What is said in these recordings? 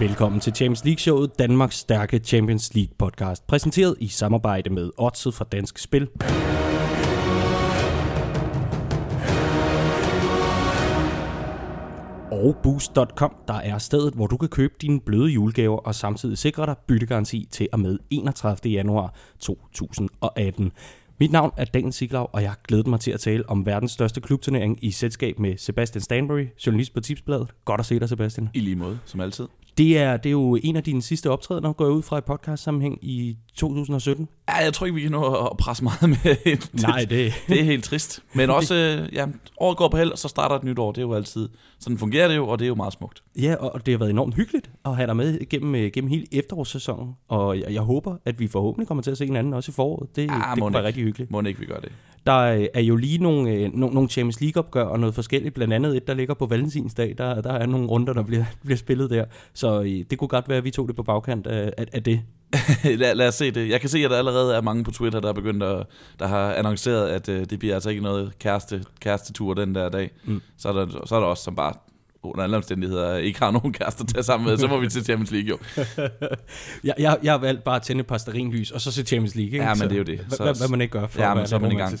Velkommen til Champions League-showet, Danmarks stærke Champions League-podcast, præsenteret i samarbejde med Odset fra Dansk Spil. Og Boost.com, der er stedet, hvor du kan købe dine bløde julegaver og samtidig sikre dig byttegaranti til og med 31. januar 2018. Mit navn er Daniel Siglau, og jeg glæder mig til at tale om verdens største klubturnering i selskab med Sebastian Stanbury, journalist på Tipsbladet. Godt at se dig, Sebastian. I lige måde, som altid. Det er, det er jo en af dine sidste optrædener, går jeg ud fra i podcast-sammenhæng i 2017. Ja, jeg tror ikke, vi kan nå at presse meget med. Nej, det... det er helt trist. Men også, øh, ja, året går på held, og så starter et nyt år. Det er jo altid, sådan fungerer det jo, og det er jo meget smukt. Ja, og det har været enormt hyggeligt at have dig med gennem, øh, gennem hele efterårssæsonen. Og jeg, jeg håber, at vi forhåbentlig kommer til at se hinanden også i foråret. Det, Ja, det må kunne være rigtig hyggeligt. Må ikke, vi gør det. Der øh, er jo lige nogle, øh, nogle, nogle Champions League-opgør og noget forskelligt. Blandt andet et, der ligger på Valentinsdag. Der, der er nogle runder, der bliver, bliver spillet der. Så øh, det kunne godt være, at vi tog det på bagkant af, af, af det. lad, lad os se det. Jeg kan se, at der allerede er mange på Twitter, der er begyndt at, der har annonceret, at øh, det bliver altså ikke noget kæreste, kærestetur den der dag. Mm. Så, er der, så er der også som bare under alle omstændigheder ikke har nogen kærester til sammen med, så må vi til Champions League jo. Jeg, jeg, jeg har valgt bare at tænde et par og så se Champions League. Ikke? Ja, men det er jo det. Så- hvad, hvad man ikke gør for Ja, at være så er man i gang.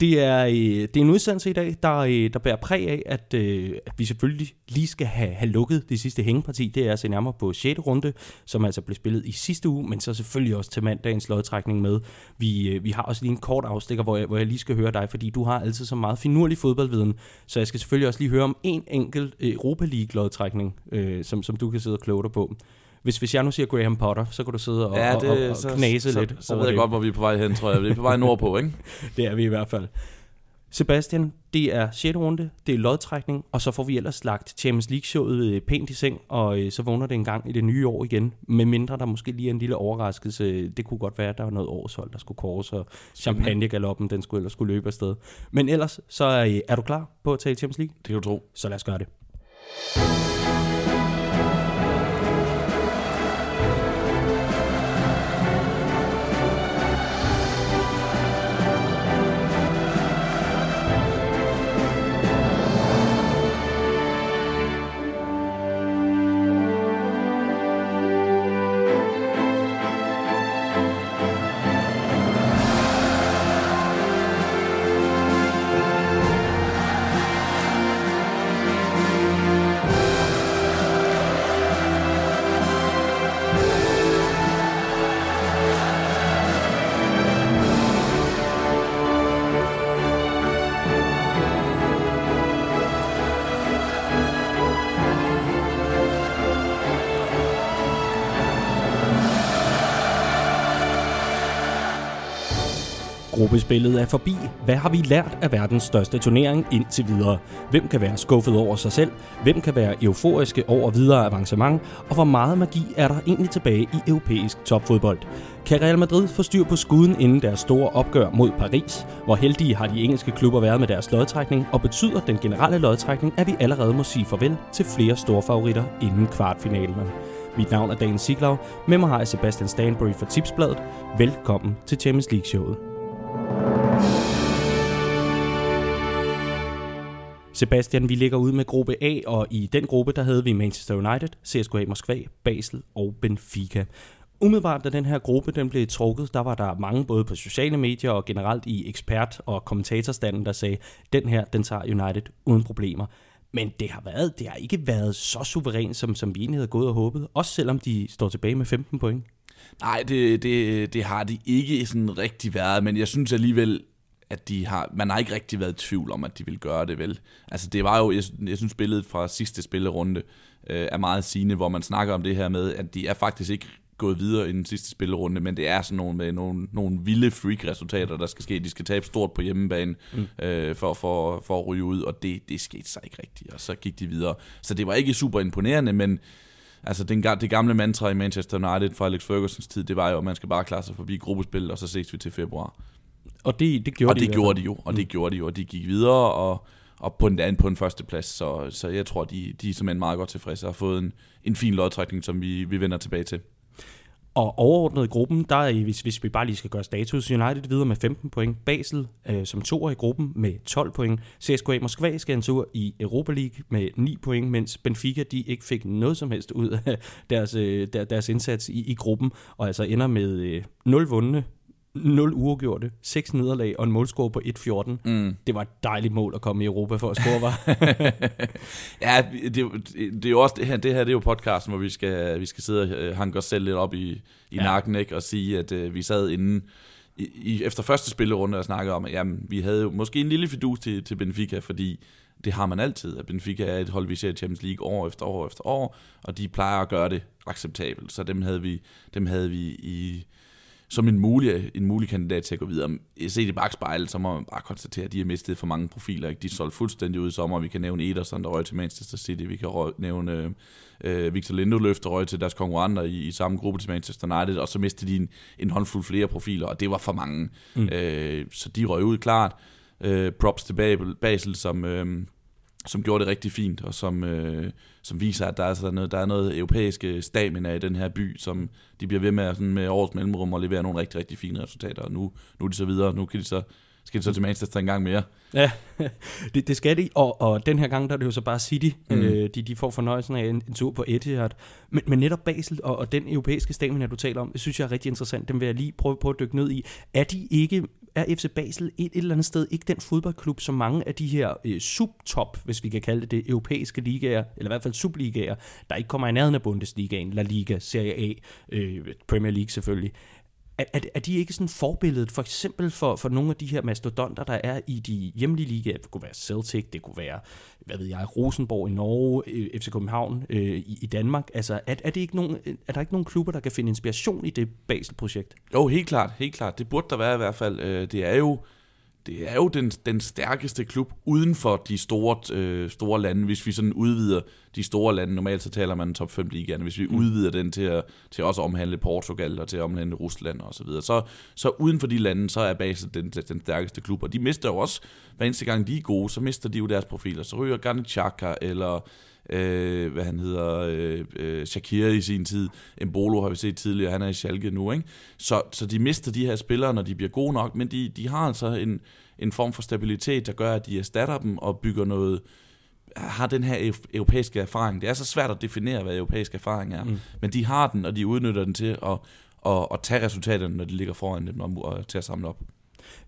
Det er, øh, det er en udsendelse i dag, der, øh, der bærer præg af, at, øh, at vi selvfølgelig lige skal have, have lukket det sidste hængeparti. Det er at se nærmere på 6. runde, som altså blev spillet i sidste uge, men så selvfølgelig også til mandagens lodtrækning med. Vi, øh, vi har også lige en kort afstikker, hvor jeg, hvor jeg lige skal høre dig, fordi du har altid så meget finurlig fodboldviden, så jeg skal selvfølgelig også lige høre om en enkelt øh, Europa League-lodtrækning, øh, som, som du kan sidde og kloge dig på. Hvis, hvis jeg nu siger Graham Potter, så kan du sidde og, Ja, og, og, og så, knase så, lidt. Så, så ved jeg det. godt, hvor vi er på vej hen, tror jeg. Vi er på vej nordpå, ikke? Det er vi i hvert fald. Sebastian, det er 6. runde, det er lodtrækning, og så får vi ellers lagt Champions League-showet øh, pænt i seng, og øh, så vågner det en gang i det nye år igen, med mindre der måske lige er en lille overraskelse. Det kunne godt være, at der var noget årshold, der skulle kores, og champagnegaloppen, den skulle ellers skulle løbe afsted. Men ellers, så er, øh, er du klar på at tale Champions League? Det kan du tro. Så lad os gøre det. Gruppespillet er forbi. Hvad har vi lært af verdens største turnering indtil videre? Hvem kan være skuffet over sig selv? Hvem kan være euforiske over videre avancement? Og hvor meget magi er der egentlig tilbage i europæisk topfodbold? Kan Real Madrid få styr på skuden inden deres store opgør mod Paris? Hvor heldige har de engelske klubber været med deres lodtrækning? Og betyder den generelle lodtrækning, at vi allerede må sige farvel til flere store favoritter inden kvartfinalerne? Mit navn er Dan Siglau. Med mig har jeg Sebastian Stanbury fra Tipsbladet. Velkommen til Champions League-showet. Sebastian, vi ligger ud med gruppe A, og i den gruppe, der havde vi Manchester United, CSKA Moskva, Basel og Benfica. Umiddelbart, da den her gruppe den blev trukket, der var der mange både på sociale medier og generelt i ekspert- og kommentatorstanden, der sagde, den her, den tager United uden problemer. Men det har, været, det har ikke været så suverænt, som, som vi egentlig havde gået og håbet, også selvom de står tilbage med 15 point. Nej, det, det, det har de ikke sådan rigtig været, men jeg synes alligevel, at de har, man har ikke rigtig været i tvivl om, at de vil gøre det vel. Altså det var jo, jeg, jeg synes billedet fra sidste spillerunde øh, er meget sigende, hvor man snakker om det her med, at de er faktisk ikke gået videre i den sidste spillerunde, men det er sådan nogle, med nogle, nogle vilde freak-resultater, der skal ske. De skal tabe stort på hjemmebane mm. øh, for, for, for at ryge ud, og det, det skete så ikke rigtigt, og så gik de videre. Så det var ikke super imponerende, men Altså den, det gamle mantra i Manchester United fra Alex Fergusons tid, det var jo, at man skal bare klare sig forbi gruppespil, og så ses vi til februar. Og det, det gjorde og de det gjorde de jo, og det gjorde de jo, og de gik videre, og, og på en anden på en første plads, så, så jeg tror, de, de er simpelthen meget godt tilfredse og har fået en, en fin lodtrækning, som vi, vi vender tilbage til. Og overordnet i gruppen, der er, hvis, hvis vi bare lige skal gøre status, United videre med 15 point, Basel øh, som toer i gruppen med 12 point, CSKA Moskva skal en tur i Europa League med 9 point, mens Benfica de ikke fik noget som helst ud af deres, øh, der, deres indsats i, i gruppen, og altså ender med øh, 0 vundne, 0 uafgjorte, 6 nederlag og en målscore på 1-14. Mm. Det var et dejligt mål at komme i Europa for at score, var. ja, det, det, er jo også det her, det her det er jo podcasten, hvor vi skal, vi skal sidde og øh, hanke os selv lidt op i, i ja. nakken, ikke? og sige, at uh, vi sad inden i, i, efter første spillerunde og snakkede om, at jamen, vi havde jo måske en lille fidus til, til Benfica, fordi det har man altid, at Benfica er et hold, vi ser i Champions League år efter år efter år, og de plejer at gøre det acceptabelt, så dem havde vi, dem havde vi i som en mulig, en mulig kandidat til at gå videre. Se i bagspejlet, så må man bare konstatere, at de har mistet for mange profiler. Ikke? De er solgt fuldstændig ud i sommer. Vi kan nævne Ederson, der røg til Manchester City. Vi kan røg, nævne øh, Victor Lindeløf, der røg til deres konkurrenter i, i samme gruppe til Manchester United. Og så mistede de en, en håndfuld flere profiler, og det var for mange. Mm. Øh, så de røg ud klart. Øh, props til Basel, som... Øh, som gjorde det rigtig fint, og som, øh, som viser, at der er, sådan noget, der er noget europæisk stamina i den her by, som de bliver ved med, sådan med årets mellemrum og levere nogle rigtig, rigtig fine resultater. Og nu, nu er de så videre, nu kan de så, skal de så til Manchester en gang mere. Ja, det, det skal de, og, og den her gang der er det jo så bare City, mm. øh, de, de får fornøjelsen af en, en tur på Etihad. Men, men netop Basel og, og den europæiske stamina, du taler om, det synes jeg er rigtig interessant. Den vil jeg lige prøve på at dykke ned i. Er de ikke er FC Basel et, et eller andet sted ikke den fodboldklub, som mange af de her øh, subtop, hvis vi kan kalde det det, europæiske ligaer, eller i hvert fald subligaer, der ikke kommer i nærheden af Bundesligaen, La Liga, Serie A, øh, Premier League selvfølgelig, er, er, er de ikke sådan forbilledet for eksempel for, for nogle af de her mastodonter, der er i de hjemlige ligaer? Det kunne være Celtic, det kunne være, hvad ved jeg, Rosenborg i Norge, øh, FC København øh, i, i Danmark. Altså, er, er, det ikke nogen, er der ikke nogen klubber, der kan finde inspiration i det Basel-projekt? Jo, helt klart, helt klart. Det burde der være i hvert fald. Øh, det er jo det er jo den, den stærkeste klub uden for de store, øh, store lande, hvis vi sådan udvider de store lande. Normalt så taler man top 5 ligaen, hvis vi mm. udvider den til at, til også at omhandle Portugal og til at omhandle Rusland og så videre. Så, så uden for de lande, så er Basel den, den stærkeste klub, og de mister jo også, hver eneste gang de er gode, så mister de jo deres profiler. Så ryger Granit Xhaka eller øh, hvad han hedder, øh, øh, Shakira i sin tid, Embolo har vi set tidligere, han er i Schalke nu, ikke? Så, så de mister de her spillere, når de bliver gode nok, men de, de har altså en, en form for stabilitet, der gør, at de erstatter dem og bygger noget, har den her europæiske erfaring. Det er så svært at definere, hvad europæisk erfaring er, mm. men de har den, og de udnytter den til at, at, at tage resultaterne, når de ligger foran dem, og til at samle op.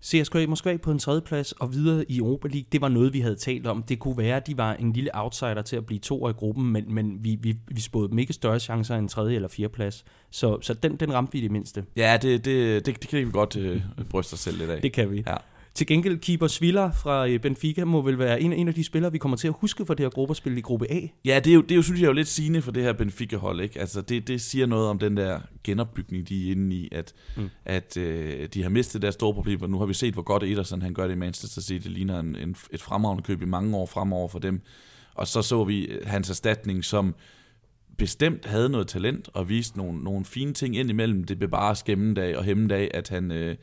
CSKA Moskva på en tredje plads og videre i Europa League, det var noget, vi havde talt om. Det kunne være, at de var en lille outsider til at blive to i gruppen, men, men vi, vi, vi spåede dem ikke større chancer end en tredje eller fjerde plads. Så, så den, den ramte vi i det mindste. Ja, det, det, det, det kan vi godt øh, bryste os selv lidt af. Det kan vi. Ja. Til gengæld, keeper Sviller fra øh, Benfica må vel være en, en af de spillere, vi kommer til at huske for det her gruppespil i gruppe A. Ja, det er jo, det er jo synes jeg, er jo lidt sigende for det her Benfica-hold. Ikke? Altså, det, det siger noget om den der genopbygning, de er inde i, at, mm. at øh, de har mistet deres store problemer. Nu har vi set, hvor godt Ederson han gør det i Manchester City. Det ligner en, en, et fremragende køb i mange år fremover for dem. Og så så vi øh, hans erstatning, som bestemt havde noget talent og viste nogle, nogle fine ting ind imellem. Det blev bare skæmmende af og hæmmende af, at han... Øh,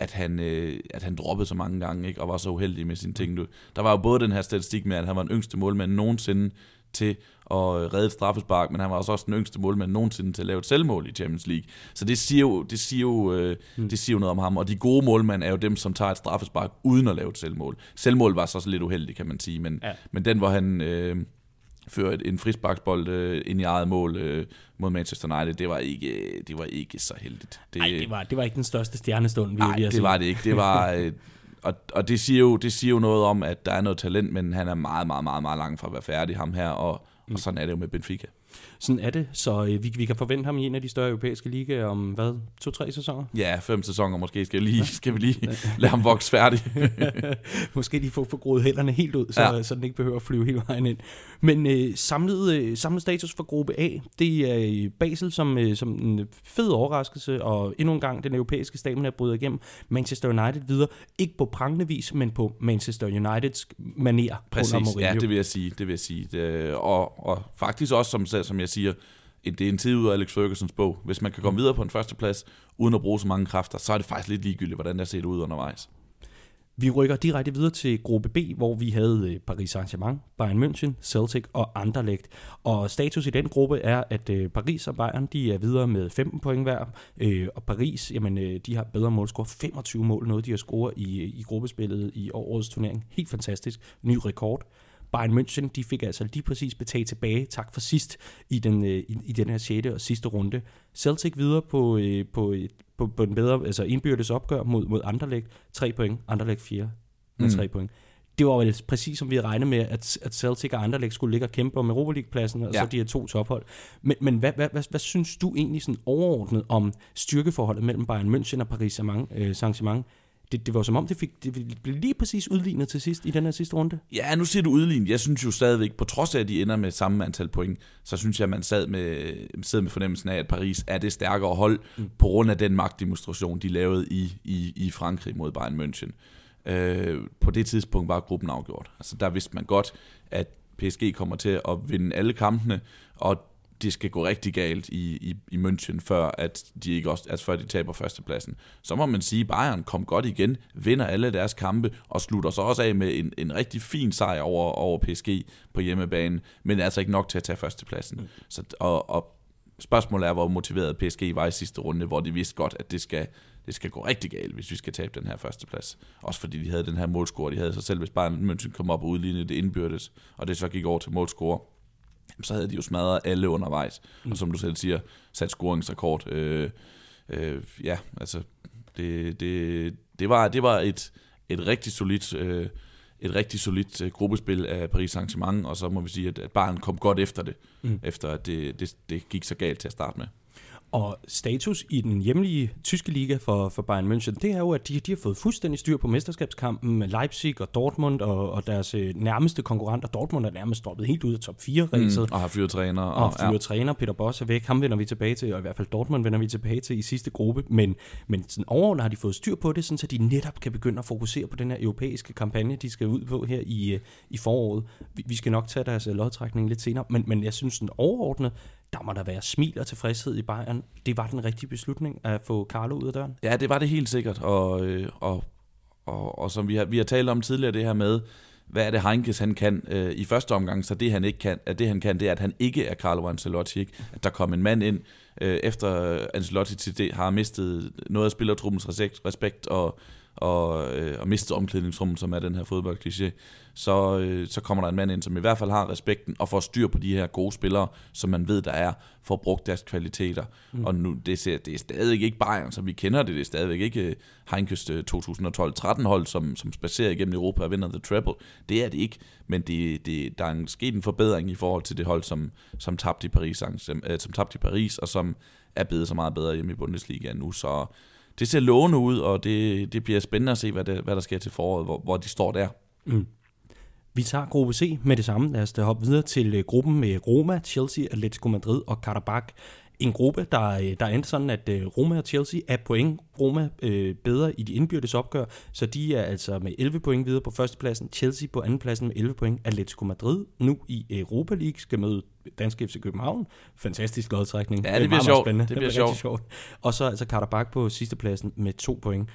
at han, øh, at han droppede så mange gange, ikke? og var så uheldig med sine ting. Der var jo både den her statistik med, at han var den yngste målmand nogensinde til at redde et straffespark, men han var også den yngste målmand nogensinde til at lave et selvmål i Champions League. Så det siger jo, det siger jo, øh, mm. det siger jo noget om ham, og de gode målmænd er jo dem, som tager et straffespark uden at lave et selvmål. Selvmål var så lidt uheldig, kan man sige, men, ja. men den, hvor han... Øh, fører en frisbaksbold øh, ind i eget mål øh, mod Manchester United, det var ikke, det var ikke så heldigt. Det, Nej, det var, det var ikke den største stjernestund, vi Nej, det sige. var det ikke. Det var, øh, og, og det, siger jo, det siger jo noget om, at der er noget talent, men han er meget, meget, meget, meget langt fra at være færdig, ham her, og, mm. og sådan er det jo med Benfica. Sådan er det, så øh, vi, vi kan forvente ham i en af de større europæiske ligaer om, hvad, to-tre sæsoner? Ja, fem sæsoner måske. Skal vi lige, skal vi lige lade ham vokse færdig? måske de får forgroet hænderne helt ud, så, ja. så den ikke behøver at flyve hele vejen ind. Men øh, samlet, øh, samlet status for gruppe A, det er øh, Basel som, øh, som en fed overraskelse, og endnu en gang den europæiske stamen er brydet igennem. Manchester United videre, ikke på prangende vis, men på Manchester Uniteds maner. Præcis, ja, det vil jeg sige. Det vil jeg sige. Det, og, og faktisk også, som, som jeg siger, det er en tid ud af Alex Fergusons bog. Hvis man kan komme videre på en førsteplads, uden at bruge så mange kræfter, så er det faktisk lidt ligegyldigt, hvordan der ser ud undervejs. Vi rykker direkte videre til gruppe B, hvor vi havde øh, Paris Saint-Germain, Bayern München, Celtic og Anderlecht. Og status i den gruppe er, at øh, Paris og Bayern de er videre med 15 point hver, øh, og Paris jamen, de har bedre målscore, 25 mål, noget de har scoret i, i gruppespillet i årets turnering. Helt fantastisk, ny rekord. Bayern München, de fik altså lige præcis betalt tilbage, tak for sidst, i den, i, i den her 6. og sidste runde. Celtic videre på, på, på, på en bedre, altså indbyrdes opgør mod, mod Anderlecht, 3 point, Anderlecht 4 med 3 mm. point. Det var vel præcis som vi regnede med, at, at Celtic og Anderlecht skulle ligge og kæmpe om Europa League-pladsen, og ja. så de her to tophold. Men, men hvad, hvad, hvad, hvad synes du egentlig sådan overordnet om styrkeforholdet mellem Bayern München og Paris Saint-Germain? Det, det var som om, det, fik, det blev lige præcis udlignet til sidst i den her sidste runde. Ja, nu siger du udlignet. Jeg synes jo stadigvæk, på trods af, at de ender med samme antal point, så synes jeg, at man sad med, sad med fornemmelsen af, at Paris er det stærkere hold, mm. på grund af den magtdemonstration, de lavede i, i, i Frankrig mod Bayern München. Øh, på det tidspunkt var gruppen afgjort. Altså der vidste man godt, at PSG kommer til at vinde alle kampene, og det skal gå rigtig galt i, i, i München, før, at de ikke også, altså før de taber førstepladsen. Så må man sige, at Bayern kom godt igen, vinder alle deres kampe, og slutter sig også af med en, en rigtig fin sejr over, over PSG på hjemmebane, men altså ikke nok til at tage førstepladsen. Mm. Så, og, og spørgsmålet er, hvor motiveret PSG var i sidste runde, hvor de vidste godt, at det skal, det skal gå rigtig galt, hvis vi skal tabe den her førsteplads. Også fordi de havde den her målscore, de havde sig selv, hvis Bayern München kom op og udlignede det indbyrdes, og det så gik over til målscore så havde de jo smadret alle undervejs. Mm. Og som du selv siger, sat scoringsrekord. Øh, øh, ja, altså, det, det, det, var, det var et, et rigtig solidt... Øh, et rigtig solidt øh, gruppespil af Paris Saint-Germain, og så må vi sige, at, at Bayern kom godt efter det, mm. efter at det, det, det gik så galt til at starte med. Og status i den hjemlige tyske liga for, for Bayern München, det er jo, at de, de har fået fuldstændig styr på mesterskabskampen med Leipzig og Dortmund og, og deres øh, nærmeste konkurrenter. Dortmund er nærmest droppet helt ud af top 4-ræset. Mm, og har fyret træner. Og, og fyret ja. træner. Peter Boss er væk. Ham vender vi tilbage til, og i hvert fald Dortmund vender vi tilbage til i sidste gruppe. Men, men sådan overordnet har de fået styr på det, sådan, så de netop kan begynde at fokusere på den her europæiske kampagne, de skal ud på her i, øh, i foråret. Vi, vi skal nok tage deres øh, lodtrækning lidt senere, men, men jeg synes sådan overordnet, der må der være smil og tilfredshed i Bayern. Det var den rigtige beslutning at få Carlo ud af døren. Ja, det var det helt sikkert, og, øh, og, og, og som vi har, vi har talt om tidligere, det her med, hvad er det Heinkes han kan øh, i første omgang, så det han ikke kan, at det han kan, det er, at han ikke er Carlo Ancelotti, ikke? at der kom en mand ind, øh, efter Ancelotti til det, har mistet noget af spillertruppens respekt, og og, øh, og mistet omklædningsrummet, som er den her fodboldkliché, så, øh, så kommer der en mand ind, som i hvert fald har respekten og får styr på de her gode spillere, som man ved, der er, for at bruge deres kvaliteter. Mm. Og nu, det, ser, det er stadig ikke Bayern, som vi kender det, det er stadigvæk ikke Heinkes 2012-13 hold, som, som spacerer igennem Europa og vinder The Treble. Det er det ikke, men det, det, der er en, sket en forbedring i forhold til det hold, som, som tabte i Paris, som, øh, som tabte i Paris, og som er blevet så meget bedre hjemme i Bundesliga nu, så det ser lovende ud, og det, det bliver spændende at se, hvad, det, hvad der sker til foråret, hvor, hvor de står der. Mm. Vi tager gruppe C med det samme. Lad os da hoppe videre til øh, gruppen med Roma, Chelsea, Atletico Madrid og Karabakh. En gruppe, der, øh, der endte sådan, at øh, Roma og Chelsea er point. Roma øh, bedre i de indbyrdes opgør, så de er altså med 11 point videre på førstepladsen. Chelsea på andenpladsen med 11 point. Atletico Madrid nu i Europa League skal møde Dansk FC København. Fantastisk lodtrækning. Ja, det, det bliver sjovt. Det bliver, det bliver sjovt. sjovt. Og så altså Karabakh på sidstepladsen med to point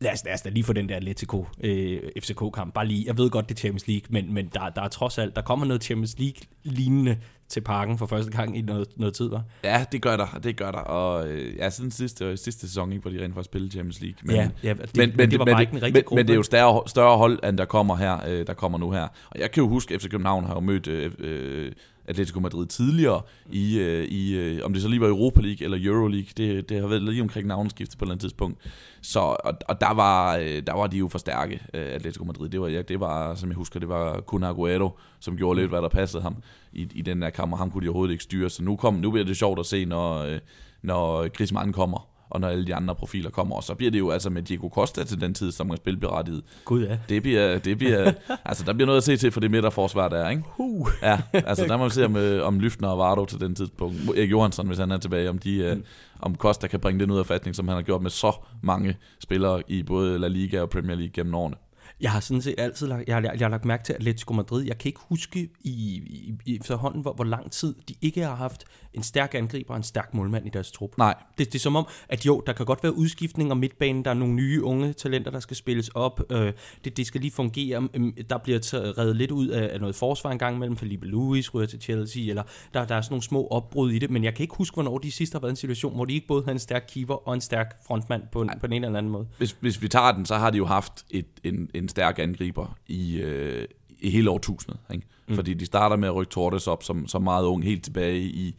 lad os, lad os da lige få den der Atletico øh, FCK-kamp. Bare lige, jeg ved godt, det er Champions League, men, men der, der er trods alt, der kommer noget Champions League-lignende til parken for første gang i noget, noget tid, var. Ja, det gør der, det gør der. Og øh, ja, siden sidste, sidste sæson, ikke, hvor de rent faktisk spillede Champions League. Men, ja, ja det, men, men, det var men, bare ikke en rigtig men, gruppe. Men det er jo større, større hold, end der kommer her, øh, der kommer nu her. Og jeg kan jo huske, at FC København har jo mødt øh, øh, Atletico Madrid tidligere, i, øh, i, øh, om det så lige var Europa League eller Euro League, det, det har været lige omkring navnskiftet på et eller andet tidspunkt. Så, og, og der, var, øh, der var de jo for stærke, øh, Atletico Madrid. Det var, ja, det var, som jeg husker, det var Kun Aguero, som gjorde lidt, hvad der passede ham i, i den der kamp, og ham kunne de overhovedet ikke styre. Så nu, kom, nu bliver det sjovt at se, når, øh, når Griezmann kommer og når alle de andre profiler kommer, og så bliver det jo altså med Diego Costa til den tid, som er spilberettiget. Gud ja. Det bliver, det bliver, altså der bliver noget at se til for det midterforsvar der, ikke? Uh. Ja, altså der må vi se om, øh, om Lyftner og Vardo til den tidspunkt, Erik Johansson, hvis han er tilbage, om de, mm. om Costa kan bringe det ud af fatning, som han har gjort med så mange spillere i både La Liga og Premier League gennem årene. Jeg har sådan set altid lagt, jeg har, jeg har lagt mærke til Atletico Madrid. Jeg kan ikke huske i, i, i efterhånden, hvor, hvor lang tid de ikke har haft en stærk angriber og en stærk målmand i deres trup. Nej. Det, det er som om, at jo, der kan godt være udskiftning om midtbanen. Der er nogle nye unge talenter, der skal spilles op. Øh, det, det skal lige fungere. Øhm, Der bliver reddet lidt ud af, af noget forsvar en gang mellem Felipe Luis, ryger til Chelsea, eller der, der er sådan nogle små opbrud i det. Men jeg kan ikke huske, hvornår de sidste har været i en situation, hvor de ikke både havde en stærk keeper og en stærk frontmand på, en, på en eller anden måde. Hvis, hvis vi tager den, så har de jo haft et, en, en stærk angriber i, øh, i hele årtusindet. Ikke? Mm. Fordi de starter med at rykke Torres op som, som meget ung, helt tilbage i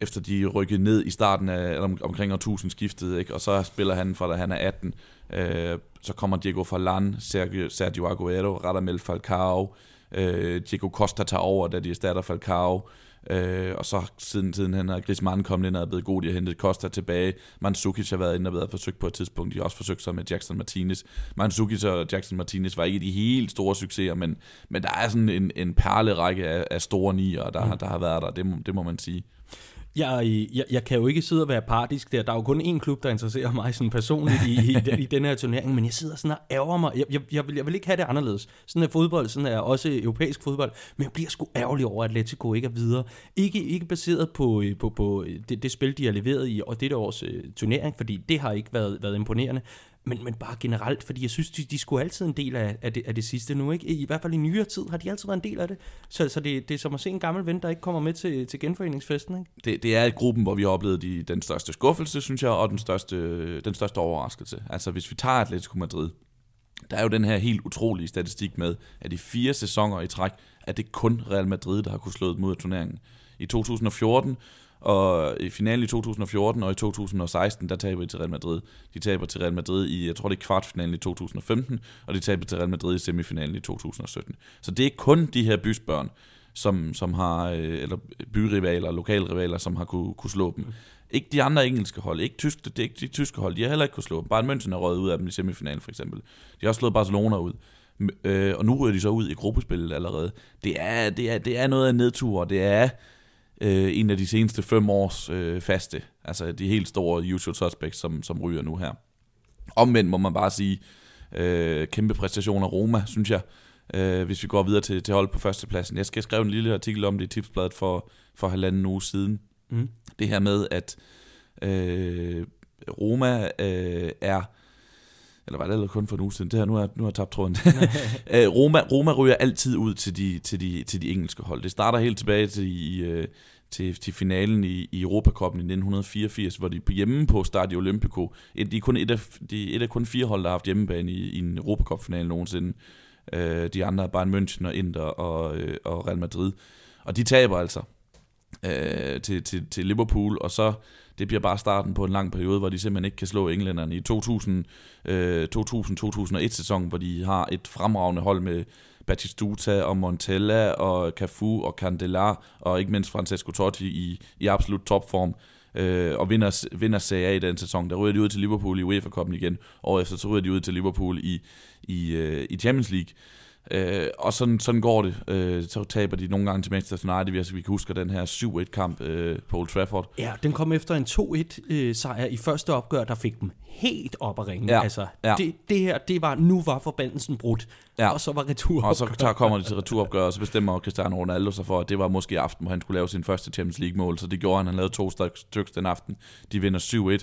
efter de rykkede ned i starten af eller om, omkring årtusind skiftet, ikke? og så spiller han fra da han er 18. Øh, så kommer Diego Forlan, Sergio, Sergio Aguero, Radamel Falcao, øh, Diego Costa tager over, da de erstatter Falcao. Øh, og så siden, siden han har Griezmann kommet ind og er blevet god, de har hentet Costa tilbage. Mandzukic har været inde og været forsøgt på et tidspunkt. De har også forsøgt sig med Jackson Martinez. Mandzukic og Jackson Martinez var ikke de helt store succeser, men, men der er sådan en, en perlerække af, af store nier, der, mm. der har været der. Det det må man sige. Jeg, jeg, jeg kan jo ikke sidde og være partisk der. Der er jo kun én klub, der interesserer mig sådan personligt i, i, i den her turnering, men jeg sidder sådan og ærger mig. Jeg, jeg, jeg, vil, jeg vil ikke have det anderledes. Sådan er fodbold, sådan er også europæisk fodbold, men jeg bliver sgu ærgerlig over, at Atletico ikke er videre. Ikke, ikke baseret på, øh, på, på øh, det, det spil, de har leveret i og dette års øh, turnering, fordi det har ikke været, været imponerende men, men bare generelt, fordi jeg synes, de, de skulle altid en del af, af, det, af det sidste nu, ikke? I hvert fald i nyere tid har de altid været en del af det. Så, så det, det er som at se en gammel ven, der ikke kommer med til, til genforeningsfesten, ikke? Det, det er et gruppen, hvor vi har oplevet de, den største skuffelse, synes jeg, og den største, den største overraskelse. Altså, hvis vi tager Atletico Madrid, der er jo den her helt utrolige statistik med, at i fire sæsoner i træk, er det kun Real Madrid, der har kunnet slå mod turneringen. I 2014 og i finalen i 2014 og i 2016, der taber de til Real Madrid. De taber til Real Madrid i, jeg tror det er kvartfinalen i 2015, og de taber til Real Madrid i semifinalen i 2017. Så det er kun de her bysbørn, som, som har, øh, eller byrivaler, lokalrivaler, som har kunne, kunne slå dem. Ikke de andre engelske hold, ikke tysk, det er ikke de tyske hold, de har heller ikke kunne slå dem. Bayern München er røget ud af dem i semifinalen for eksempel. De har også slået Barcelona ud. Øh, og nu ryger de så ud i gruppespillet allerede. Det er, det er, det er noget af nedtur, og det er øh, en af de seneste fem års øh, faste. Altså de helt store usual suspects, som, som ryger nu her. Omvendt må man bare sige, øh, kæmpe præstation af Roma, synes jeg, øh, hvis vi går videre til, til hold på førstepladsen. Jeg skal skrive en lille artikel om det i tipsbladet for, for halvanden uge siden. Mm. Det her med, at øh, Roma øh, er eller var det allerede kun for en uge siden? Det her, nu har, nu har jeg tabt tråden. Øh, Roma, Roma ryger altid ud til de, til, de, til de engelske hold. Det starter helt tilbage til, i, øh, til, til finalen i, i Europacupen i 1984, hvor de på hjemme på Stadio Olimpico, et, de, er kun et, af, de, et af kun fire hold, der har haft hjemmebane i, i en Europacup-finale nogensinde. Øh, de andre er Bayern München og Inter og, øh, og Real Madrid. Og de taber altså øh, til, til, til Liverpool, og så det bliver bare starten på en lang periode, hvor de simpelthen ikke kan slå englænderne. I 2000, øh, 2000-2001 sæson, hvor de har et fremragende hold med Batistuta og Montella og Cafu og Candela og ikke mindst Francesco Totti i, i absolut topform øh, og vinder, vinder Serie A i den sæson. Der ryger de ud til Liverpool i UEFA-koppen igen, og efter så ryger de ud til Liverpool i, i, øh, i Champions League. Øh, og sådan, sådan går det. Øh, så taber de nogle gange til Manchester United. Altså, vi kan huske den her 7-1-kamp øh, på Old Trafford. Ja, den kom efter en 2-1-sejr øh, i første opgør, der fik dem helt op at ringe. Ja, altså, ja. Det, det her, det var, nu var forbandelsen brudt. Ja. Og så var retur. Og så tager, kommer de til returopgør, og så bestemmer Cristiano Ronaldo sig for, at det var måske aften, hvor han skulle lave sin første Champions League-mål. Så det gjorde han. Han lavede to stykker den aften. De vinder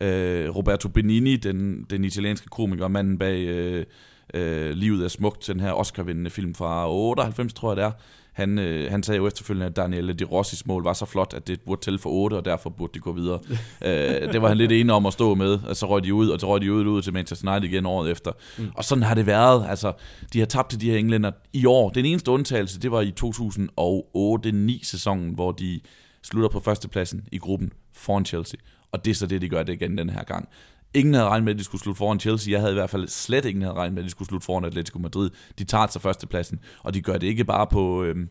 7-1. Øh, Roberto Benini, den, den italienske komiker, manden bag... Øh, øh, Livet er smukt, den her Oscar-vindende film fra 98, tror jeg det er. Han, øh, han sagde jo efterfølgende, at Daniele Di Rossis mål var så flot, at det burde tælle for 8, og derfor burde de gå videre. øh, det var han lidt enig om at stå med, og så røg de ud, og så røg de ud, ud til Manchester United igen året efter. Mm. Og sådan har det været. Altså, de har tabt til de her englænder i år. Den eneste undtagelse, det var i 2008-9 sæsonen, hvor de slutter på førstepladsen i gruppen foran Chelsea. Og det er så det, de gør det igen den her gang. Ingen havde regnet med, at de skulle slutte foran Chelsea. Jeg havde i hvert fald slet ingen havde regnet med, at de skulle slutte foran Atletico Madrid. De tager sig førstepladsen, og de gør det ikke bare på, øhm,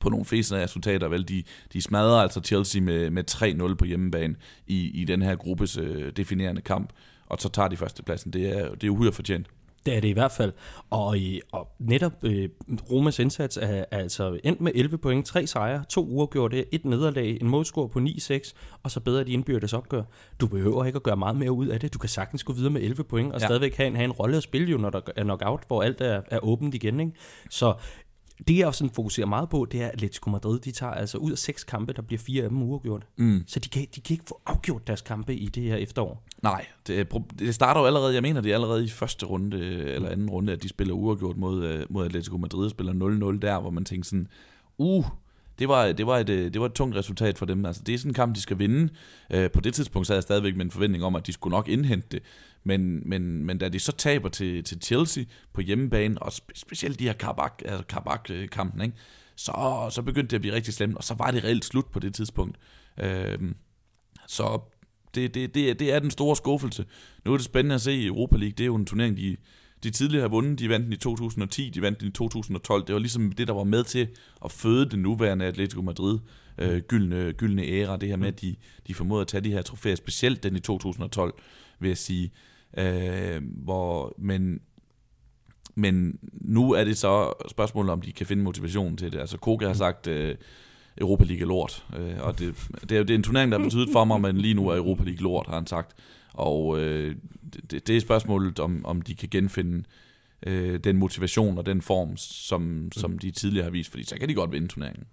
på nogle fæsende resultater. Vel? De, de smadrer altså Chelsea med, med 3-0 på hjemmebane i, i den her gruppes øh, definerende kamp, og så tager de førstepladsen. Det er, det er uhyre fortjent. Det er det i hvert fald. Og, og netop øh, Romas indsats er, er altså endt med 11 point, 3 sejre, to uafgjorte, et nederlag, en målscore på 9-6, og så bedre de indbyrdes opgør. Du behøver ikke at gøre meget mere ud af det. Du kan sagtens gå videre med 11 point, og ja. stadigvæk have en, have en rolle at spille jo, når der er knockout, hvor alt er, er åbent igen. Ikke? Så det jeg også sådan fokuserer meget på, det er, at Atletico Madrid, de tager altså ud af seks kampe, der bliver fire af dem uafgjort. Mm. Så de kan, de kan ikke få afgjort deres kampe i det her efterår. Nej, det, det starter jo allerede, jeg mener det er allerede i første runde, eller anden runde, at de spiller uafgjort mod, øh, mod Atletico Madrid, og spiller 0-0 der, hvor man tænker sådan, uh, det var, det, var et, øh, det var et tungt resultat for dem. Altså, det er sådan en kamp, de skal vinde. Øh, på det tidspunkt sad havde jeg stadigvæk med en forventning om, at de skulle nok indhente det. Men, men, men da de så taber til, til Chelsea på hjemmebane, og spe, specielt de her Karabak, altså Karabak-kampen, ikke? Så, så begyndte det at blive rigtig slemt, og så var det reelt slut på det tidspunkt. Øh, så det, det, det, det er den store skuffelse. Nu er det spændende at se i Europa League. Det er jo en turnering, de, de tidligere har vundet. De vandt den i 2010, de vandt den i 2012. Det var ligesom det, der var med til at føde den nuværende Atletico Madrid øh, gyldne, gyldne æra. Det her med, at de, de formåede at tage de her trofæer, specielt den i 2012, vil jeg sige. Øh, hvor, men, men nu er det så spørgsmålet, om de kan finde motivation til det. Altså Koga har sagt, øh, Europa League er lort. Øh, og det, det, er, det er en turnering, der har betydet for mig, men lige nu er Europa League lort, har han sagt. Og øh, det, det er spørgsmålet, om, om de kan genfinde øh, den motivation og den form, som, som de tidligere har vist, fordi så kan de godt vinde turneringen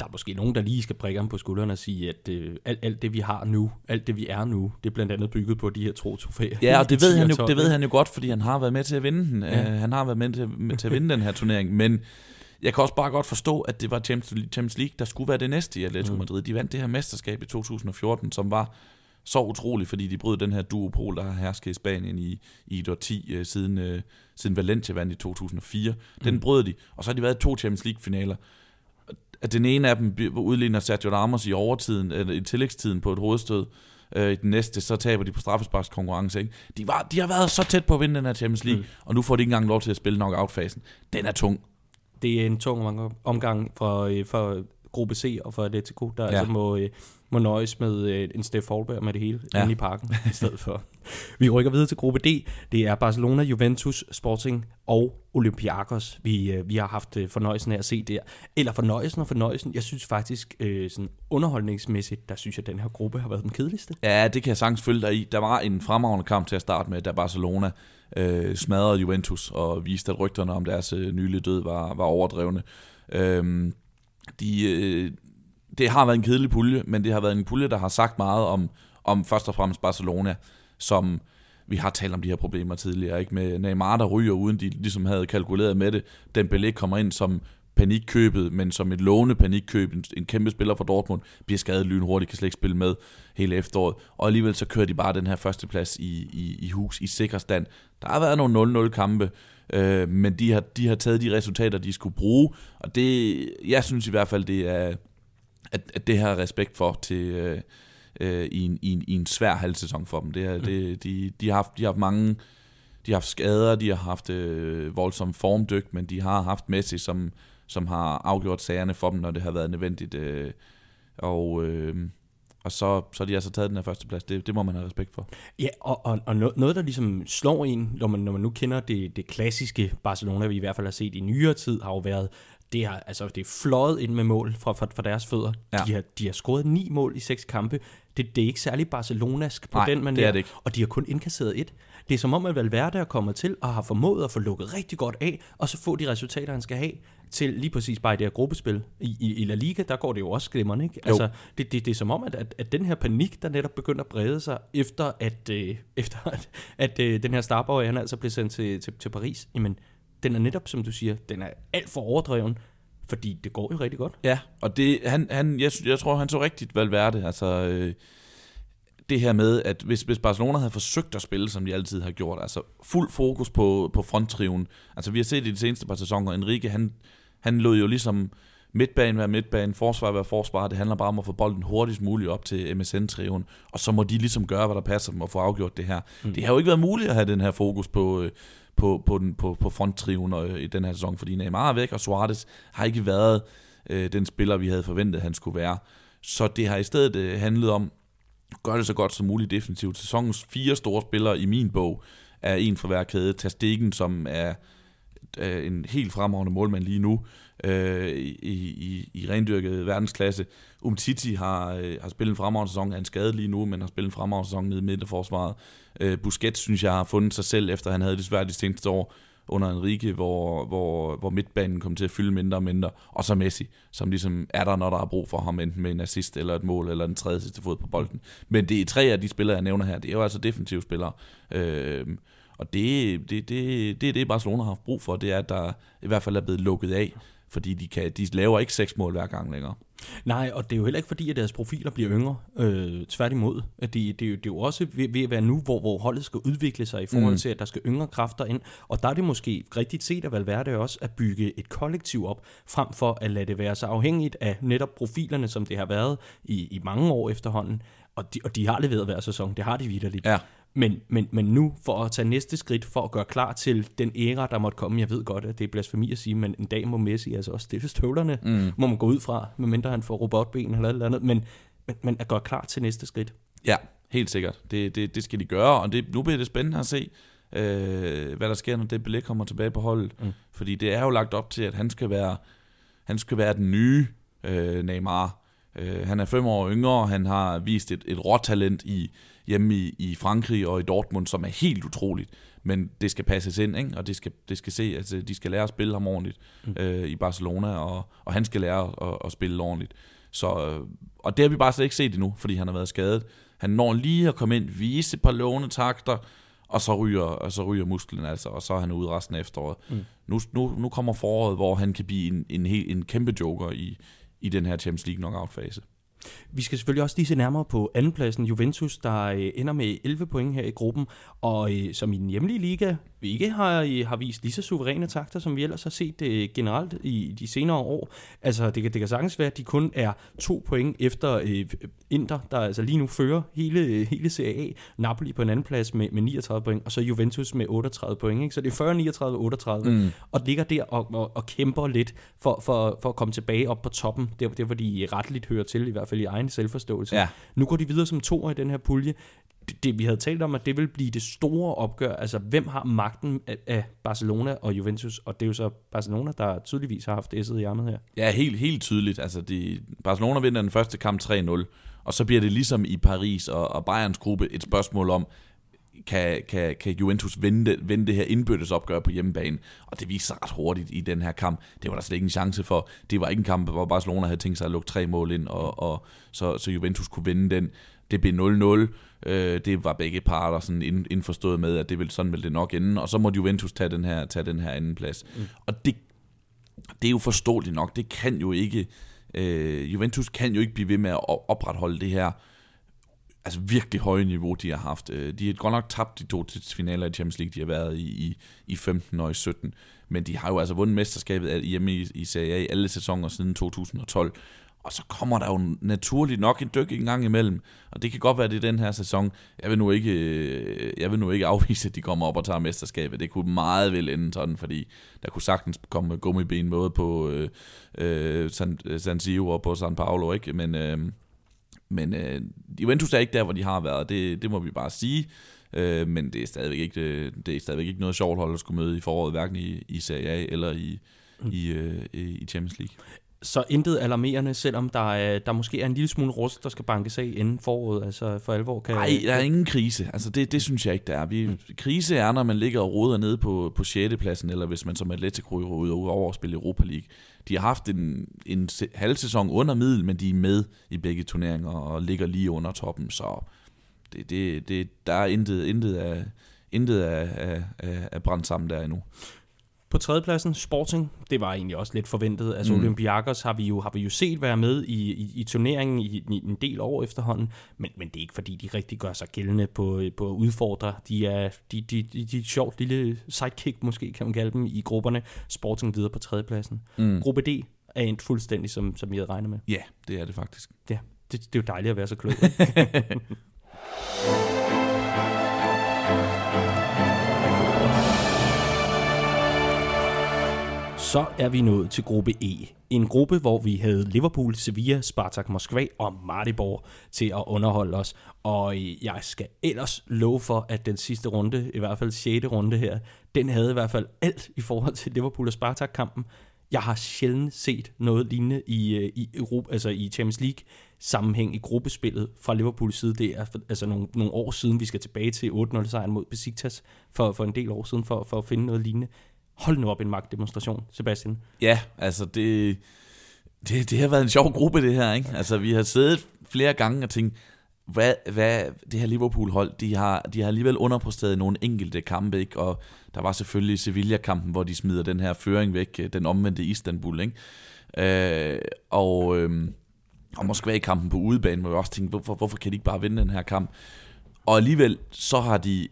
der er måske nogen, der lige skal prikke ham på skulderen og sige, at øh, alt, alt det, vi har nu, alt det, vi er nu, det er blandt andet bygget på de her tro trofæer. Ja, og det ved, han jo, det ved han jo godt, fordi han har været med til at vinde den. Ja. Uh, han har været med til, med til at vinde den her turnering, men jeg kan også bare godt forstå, at det var Champions League, der skulle være det næste i Atletico mm. Madrid. De vandt det her mesterskab i 2014, som var så utroligt, fordi de brød den her duopol, der har hersket i Spanien i, i et 10 uh, øh, siden, uh, siden Valencia vandt i 2004. Den mm. brød de, og så har de været to Champions League-finaler at den ene af dem udligner Sergio Ramos i overtiden, eller i tillægstiden på et hovedstød. Øh, I den næste, så taber de på straffesparkskonkurrence. Ikke? De, var, de har været så tæt på at vinde den her Champions League, mm. og nu får de ikke engang lov til at spille knockout-fasen. Den er tung. Det er en tung omgang for, øh, for gruppe C og for Atletico, der ja. altså må, øh, må nøjes med øh, en Steff Holberg med det hele ja. inde i parken i stedet for. Vi rykker videre til gruppe D. Det er Barcelona, Juventus, Sporting og Olympiakos, vi, øh, vi har haft fornøjelsen af at se der. Eller fornøjelsen og fornøjelsen. Jeg synes faktisk, sådan underholdningsmæssigt, der synes jeg, at den her gruppe har været den kedeligste. Ja, det kan jeg sagtens følge dig i. Der var en fremragende kamp til at starte med, da Barcelona øh, smadrede Juventus og viste, at rygterne om deres øh, nylige død var, var overdrevne. Øhm, de, øh, det har været en kedelig pulje, men det har været en pulje, der har sagt meget om, om først og fremmest Barcelona, som vi har talt om de her problemer tidligere, ikke med Neymar, der ryger, uden de ligesom havde kalkuleret med det. Den Belé kommer ind som panikkøbet, men som et lovende panikkøb, en, en kæmpe spiller for Dortmund, bliver skadet lynhurtigt, kan slet ikke spille med hele efteråret, og alligevel så kører de bare den her førsteplads i, i, i hus i sikker stand. Der har været nogle 0-0 kampe, øh, men de har, de har taget de resultater, de skulle bruge, og det, jeg synes i hvert fald, det er, at, at det har respekt for til, øh, øh, i, en, i, en, i en svær halvsæson for dem. Det er, mm. det, de, de, har haft, de har haft mange de har haft skader, de har haft øh, voldsom formdyk, men de har haft Messi, som, som har afgjort sagerne for dem, når det har været nødvendigt. Øh, og, øh, og så, så har de altså taget den her første plads. Det, det må man have respekt for. Ja, og, og, og noget, der ligesom slår en, når man, når man nu kender det, det klassiske Barcelona, vi i hvert fald har set i nyere tid, har jo været, det, har, altså, det er fløjet ind med mål fra, fra, fra deres fødder. Ja. De, har, de har scoret ni mål i seks kampe. Det, det er ikke særlig barcelonask på Nej, den manier. det er det ikke. Og de har kun indkasseret et. Det er som om, at Valverde er kommet til og har formået at få lukket rigtig godt af, og så få de resultater, han skal have til lige præcis bare i det her gruppespil. I, i, i La Liga, der går det jo også glimrende, ikke? Jo. Altså, det, det, det er som om, at, at, at den her panik, der netop begynder at brede sig, efter at, øh, efter at, at øh, den her Starboy, han altså blev sendt til, til, til Paris, jamen, den er netop, som du siger, den er alt for overdreven, fordi det går jo rigtig godt. Ja, og det, han, han, jeg, jeg tror, han så rigtigt Valverde, altså... Øh, det her med, at hvis, hvis Barcelona havde forsøgt at spille, som de altid har gjort, altså fuld fokus på, på fronttriven. Altså vi har set i de seneste par sæsoner, Enrique, han, han lod jo ligesom midtbanen være midtbanen, forsvar være forsvar. Det handler bare om at få bolden hurtigst muligt op til MSN-triven, og så må de ligesom gøre, hvad der passer dem og få afgjort det her. Mm. Det har jo ikke været muligt at have den her fokus på, øh, på, på, den, på, på fronttriven øh, i den her sæson, fordi Neymar er væk, og Suarez har ikke været øh, den spiller, vi havde forventet, han skulle være. Så det har i stedet øh, handlet om gør det så godt som muligt defensivt. Sæsonens fire store spillere i min bog er en fra hver kæde. Tastikken, som er øh, en helt fremragende målmand lige nu øh, i, i, i rendyrket verdensklasse. Umtiti har, øh, har spillet en fremragende sæson, er skadet skade lige nu, men har spillet en fremragende sæson nede i midterforsvaret. Øh, Busquets, synes jeg, har fundet sig selv, efter han havde det svært de seneste år under Enrique, hvor, hvor, hvor midtbanen kom til at fylde mindre og mindre, og så Messi, som ligesom er der, når der er brug for ham, enten med en assist eller et mål, eller en tredje sidste fod på bolden. Men det er tre af de spillere, jeg nævner her, det er jo altså defensive spillere. Øh, og det, det, det, det er det, Barcelona har haft brug for, det er, at der i hvert fald er blevet lukket af, fordi de, kan, de laver ikke seks mål hver gang længere. Nej, og det er jo heller ikke fordi, at deres profiler bliver yngre. Øh, tværtimod. Det, det, er jo, det er jo også ved, ved at være nu, hvor, hvor holdet skal udvikle sig i forhold mm. til, at der skal yngre kræfter ind. Og der er det måske rigtigt set at Valverde også at bygge et kollektiv op, frem for at lade det være så afhængigt af netop profilerne, som det har været i, i mange år efterhånden. Og de, og de har leveret hver sæson, det har de vidderligt. Ja. Men, men, men nu for at tage næste skridt, for at gøre klar til den æra, der måtte komme, jeg ved godt, at det er blasfemi at sige, men en dag må Messi altså også stille støvlerne, mm. må man gå ud fra, medmindre han får robotben eller noget andet, men, men, men at gøre klar til næste skridt. Ja, helt sikkert. Det, det, det skal de gøre, og det, nu bliver det spændende at se, øh, hvad der sker, når det belæg kommer tilbage på holdet. Mm. Fordi det er jo lagt op til, at han skal være, han skal være den nye øh, Neymar. Øh, han er fem år yngre, han har vist et, et råtalent i hjemme i, i Frankrig og i Dortmund, som er helt utroligt. Men det skal passes ind, ikke? og det skal, det skal se, altså, de skal lære at spille ham ordentligt mm. øh, i Barcelona, og, og han skal lære at, at spille ordentligt. Så, øh, og det har vi bare slet ikke set endnu, fordi han har været skadet. Han når lige at komme ind, vise et par lovende takter, og så ryger, og så ryger musklen altså, og så er han ude resten af efteråret. Mm. Nu, nu, nu kommer foråret, hvor han kan blive en, en, en, en kæmpe joker i, i den her Champions League knockout-fase. Vi skal selvfølgelig også lige se nærmere på andenpladsen Juventus, der øh, ender med 11 point her i gruppen, og øh, som i den hjemlige liga ikke har, øh, har vist lige så suveræne takter, som vi ellers har set øh, generelt i de senere år. Altså, det kan, det kan sagtens være, at de kun er to point efter øh, Inter, der altså lige nu fører hele, hele CAA. Napoli på en anden plads med, med 39 point, og så Juventus med 38 point. Ikke? Så det er 40, 39, 38, mm. og ligger der og, og, og kæmper lidt for, for, for at komme tilbage op på toppen. Det er, hvor de retteligt hører til, i hvert fald i egen selvforståelse. Ja. Nu går de videre som to i den her pulje det, det, vi havde talt om, at det vil blive det store opgør. Altså, hvem har magten af, af Barcelona og Juventus? Og det er jo så Barcelona, der tydeligvis har haft S'et i ærmet her. Ja, helt, helt tydeligt. Altså, de, Barcelona vinder den første kamp 3-0, og så bliver det ligesom i Paris og, og Bayerns gruppe et spørgsmål om, kan, kan, kan Juventus vinde, vinde det her indbyrdes opgør på hjemmebane. Og det viser sig ret hurtigt i den her kamp. Det var der slet ikke en chance for. Det var ikke en kamp, hvor Barcelona havde tænkt sig at lukke tre mål ind, og, og så, så Juventus kunne vinde den. Det blev 0-0. Øh, det var begge parter sådan ind, indforstået med, at det vil, sådan vil det nok ende. Og så må Juventus tage den her, tage den her anden plads. Mm. Og det, det er jo forståeligt nok. Det kan jo ikke... Øh, Juventus kan jo ikke blive ved med at opretholde det her altså virkelig høje niveau, de har haft. Øh, de har godt nok tabt de to finaler i Champions League, de har været i, i, i 15 og i 17, men de har jo altså vundet mesterskabet hjemme i, i Serie A alle sæsoner siden 2012, og så kommer der jo naturligt nok en dyk en gang imellem. Og det kan godt være, det er den her sæson. Jeg vil nu ikke, øh, jeg vil nu ikke afvise, at de kommer op og tager mesterskabet. Det kunne meget vel ende sådan, fordi der kunne sagtens komme gummiben både på øh, øh, San, San Siro og på San Paolo, Ikke? Men, øh, men øh, Juventus er ikke der, hvor de har været. Det, det må vi bare sige. Øh, men det er, stadigvæk ikke, det, det er stadigvæk ikke noget sjovt hold at skulle møde i foråret, hverken i, i Serie A eller i, mm. i, øh, i Champions League. Så intet alarmerende, selvom der, er, der måske er en lille smule rust, der skal bankes af inden foråret, altså for alvor kan... Nej, der er ingen krise. Altså det, det synes jeg ikke, der er. Vi, mm. Krise er, når man ligger og roder nede på, på 6. pladsen, eller hvis man som Atletico ryger ud over at spille Europa League. De har haft en, en halv sæson under middel, men de er med i begge turneringer og ligger lige under toppen, så det, det, det, der er intet, intet af, intet af, af, af, af brændt sammen der endnu. På tredjepladsen, Sporting, det var egentlig også lidt forventet. Altså mm. Olympiakos har vi, jo, har vi jo set være med i, i, i turneringen i, i en del år efterhånden, men, men det er ikke fordi, de rigtig gør sig gældende på, på at udfordre. De er, de, de, de, de er et sjovt lille sidekick, måske kan man kalde dem, i grupperne. Sporting videre på tredjepladsen. Mm. Gruppe D er endt fuldstændig, som, som jeg havde regnet med. Ja, det er det faktisk. Ja, det, det er jo dejligt at være så klog. Så er vi nået til gruppe E. En gruppe, hvor vi havde Liverpool, Sevilla, Spartak Moskva og Maribor til at underholde os. Og øh, jeg skal ellers love for, at den sidste runde, i hvert fald 6. runde her, den havde i hvert fald alt i forhold til Liverpool og Spartak-kampen. Jeg har sjældent set noget lignende i, øh, i, Europa, altså i Champions League sammenhæng i gruppespillet fra Liverpools side. Det er altså nogle, nogle år siden, vi skal tilbage til 8-0 sejren mod Besiktas for, for en del år siden, for, for at finde noget lignende. Hold nu op en magtdemonstration, Sebastian. Ja, altså det, det, det har været en sjov gruppe det her, ikke? Altså vi har siddet flere gange og tænkt, hvad, hvad det her Liverpool-hold, de har, de har alligevel underpræsteret nogle enkelte kampe, ikke? Og der var selvfølgelig Sevilla-kampen, hvor de smider den her føring væk, øh, den omvendte Istanbul, ikke? Øh, og, øh, og Moskva-kampen på udebane, hvor vi også tænkte, hvorfor, hvorfor kan de ikke bare vinde den her kamp? Og alligevel, så har de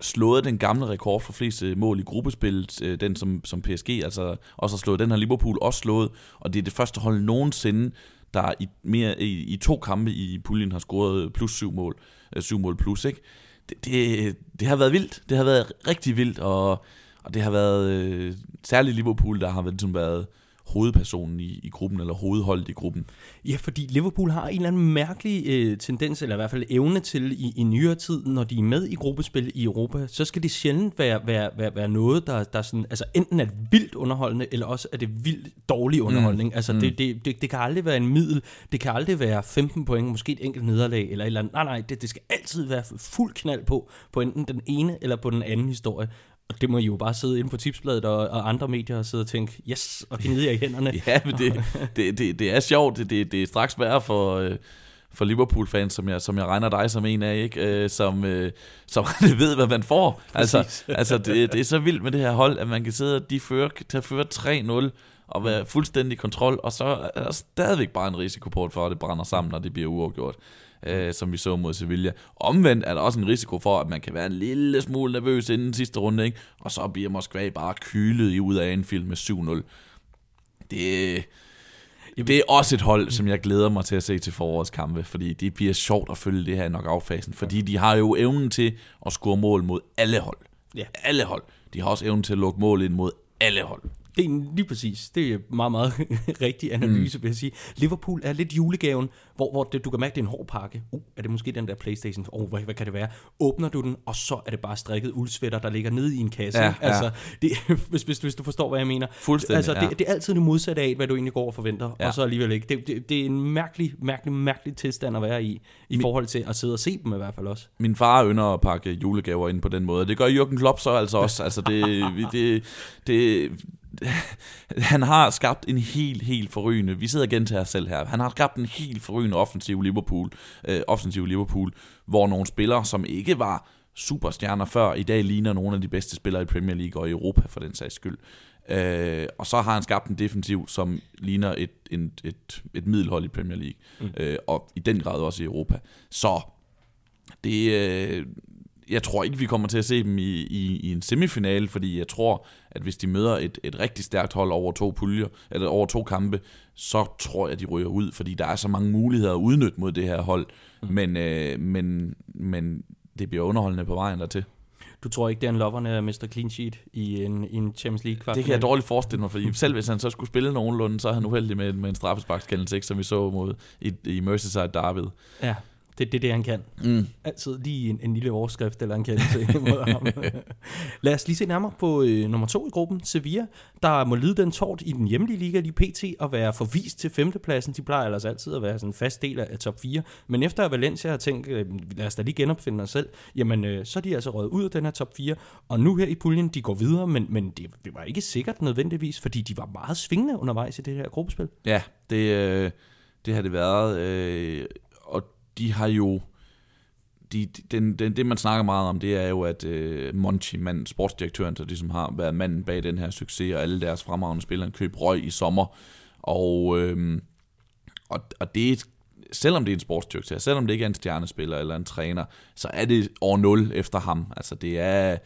slået den gamle rekord for flest mål i gruppespillet, øh, den som, som PSG altså også har slået, den har Liverpool også slået, og det er det første hold nogensinde, der i, mere, i, i to kampe i puljen har scoret plus syv mål, øh, syv mål plus, ikke? Det, det, det har været vildt, det har været rigtig vildt, og, og det har været øh, særligt Liverpool, der har været, ligesom været hovedpersonen i, i gruppen, eller hovedholdet i gruppen. Ja, fordi Liverpool har en eller anden mærkelig øh, tendens, eller i hvert fald evne til i, i nyere tid, når de er med i gruppespil i Europa, så skal det sjældent være, være, være, være noget, der, der sådan, altså enten er vildt underholdende, eller også er det vildt dårlig underholdning. Mm. Altså mm. Det, det, det, det kan aldrig være en middel, det kan aldrig være 15 point, måske et enkelt nederlag, eller et eller andet. Nej, nej, det, det skal altid være fuld knald på, på enten den ene eller på den anden historie. Og det må I jo bare sidde inde på tipsbladet og, og andre medier og sidde og tænke, yes, og gnide jer i hænderne. ja, men det, det, det, det er sjovt. Det, det, det er straks værre for, øh, for Liverpool-fans, som jeg, som jeg regner dig som en af, ikke? Øh, som, øh, som ved, hvad man får. Altså, altså det, det er så vildt med det her hold, at man kan sidde og de fører, tage føre 3-0 og være fuldstændig kontrol, og så er der stadigvæk bare en risiko på, for at det brænder sammen, når det bliver uafgjort øh, som vi så mod Sevilla. Omvendt er der også en risiko for, at man kan være en lille smule nervøs inden sidste runde, ikke? og så bliver Moskva bare kylet i ud af Anfield med 7-0. Det, det er også et hold, som jeg glæder mig til at se til forårets kampe, fordi det bliver sjovt at følge det her knockout-fasen, fordi de har jo evnen til at score mål mod alle hold. Ja. Alle hold. De har også evnen til at lukke mål ind mod alle hold. Det er lige præcis. Det er meget, meget rigtig analyse, mm. vil jeg sige. Liverpool er lidt julegaven, hvor, hvor det, du kan mærke, det er en hård pakke. Uh, er det måske den der Playstation? Oh, hvad, hvad kan det være? Åbner du den, og så er det bare strikket uldsvætter, der ligger nede i en kasse. Ja, altså, ja. Det, hvis, hvis, hvis du forstår, hvad jeg mener. Fuldstændig, altså, ja. det, det er altid det modsatte af, hvad du egentlig går og forventer, ja. og så alligevel ikke. Det, det, det er en mærkelig, mærkelig, mærkelig tilstand at være i, i Min, forhold til at sidde og se dem i hvert fald også. Min far ynder at pakke julegaver ind på den måde. Det gør Jürgen Klopp så altså også. altså, det, det, det, han har skabt en helt, helt forrygende, vi sidder igen til os selv her, han har skabt en helt forrygende offensiv Liverpool, øh, offensiv Liverpool, hvor nogle spillere, som ikke var superstjerner før, i dag ligner nogle af de bedste spillere i Premier League og i Europa for den sags skyld. Øh, og så har han skabt en defensiv, som ligner et, et, et, et middelhold i Premier League, mm. øh, og i den grad også i Europa. Så det, øh, jeg tror ikke, vi kommer til at se dem i, i, i en semifinale, fordi jeg tror, at hvis de møder et, et rigtig stærkt hold over to puljer, eller over to kampe, så tror jeg, de ryger ud, fordi der er så mange muligheder at udnytte mod det her hold. Mm. Men, øh, men, men det bliver underholdende på vejen dertil. Du tror ikke, det er en loverne Mr. Clean Sheet i en, i en Champions League kvart? Det kan jeg dårligt forestille mig, fordi selv hvis han så skulle spille nogenlunde, så er han uheldig med, med en straffesparkskendelse, som vi så mod i, i Merseyside Derby. Ja. Det er det, det, han kan. Mm. Altid lige en, en lille overskrift eller en kendelse mod ham. Lad os lige se nærmere på øh, nummer to i gruppen, Sevilla, der må lide den tort i den hjemlige liga, de PT, og være forvist til femtepladsen. De plejer ellers altid at være sådan en fast del af top 4. Men efter at Valencia har tænkt, øh, lad os da lige genopfinde os selv, jamen øh, så er de altså røget ud af den her top 4. Og nu her i puljen, de går videre, men, men det, det var ikke sikkert nødvendigvis, fordi de var meget svingende undervejs i det her gruppespil. Ja, det, øh, det har det været. Øh, de har jo... De, den, den, det, man snakker meget om, det er jo, at øh, Monchi, mand, sportsdirektøren, der ligesom har været manden bag den her succes, og alle deres fremragende spillere køb røg i sommer. Og, øh, og, og det selvom det er en sportsdirektør, selvom det ikke er en stjernespiller eller en træner, så er det år 0 efter ham. Altså det er,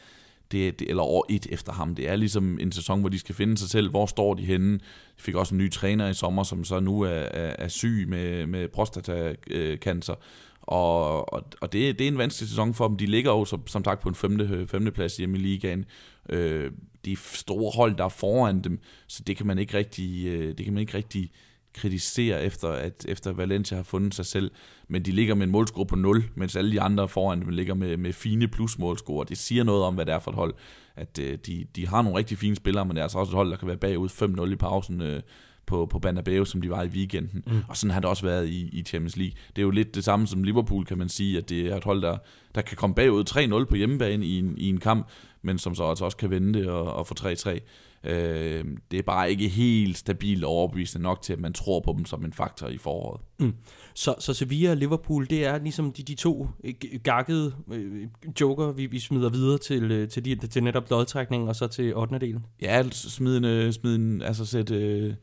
det, det, eller år et efter ham. Det er ligesom en sæson, hvor de skal finde sig selv. Hvor står de henne? De fik også en ny træner i sommer, som så nu er, er, er syg med, med prostatacancer. Og, og, og det, det er en vanskelig sæson for dem. De ligger jo som, som sagt på en femte, femte plads hjemme i ligaen. Øh, de store hold, der er foran dem, så det kan man ikke rigtig, øh, det kan man ikke rigtig kritisere efter, at efter Valencia har fundet sig selv. Men de ligger med en målscore på 0, mens alle de andre foran dem ligger med, med fine plusmålscore. Det siger noget om, hvad det er for et hold. At øh, de, de har nogle rigtig fine spillere, men det er altså også et hold, der kan være bagud 5-0 i pausen. Øh, på, på Bernabeu, som de var i weekenden. Mm. Og sådan har det også været i, i Champions League. Det er jo lidt det samme som Liverpool, kan man sige, at det er et hold, der, der kan komme bagud 3-0 på hjemmebane i en, i en kamp, men som så altså også kan vende det og, og få 3-3. Øh, det er bare ikke helt stabilt overbevisende nok til, at man tror på dem som en faktor i foråret. Mm. Så, så Sevilla og Liverpool, det er ligesom de, de to øh, gakkede øh, joker, vi, vi smider videre til, øh, til, de, til netop lodtrækningen og så til 8. delen. Ja, smid en, smid en altså sæt... Øh,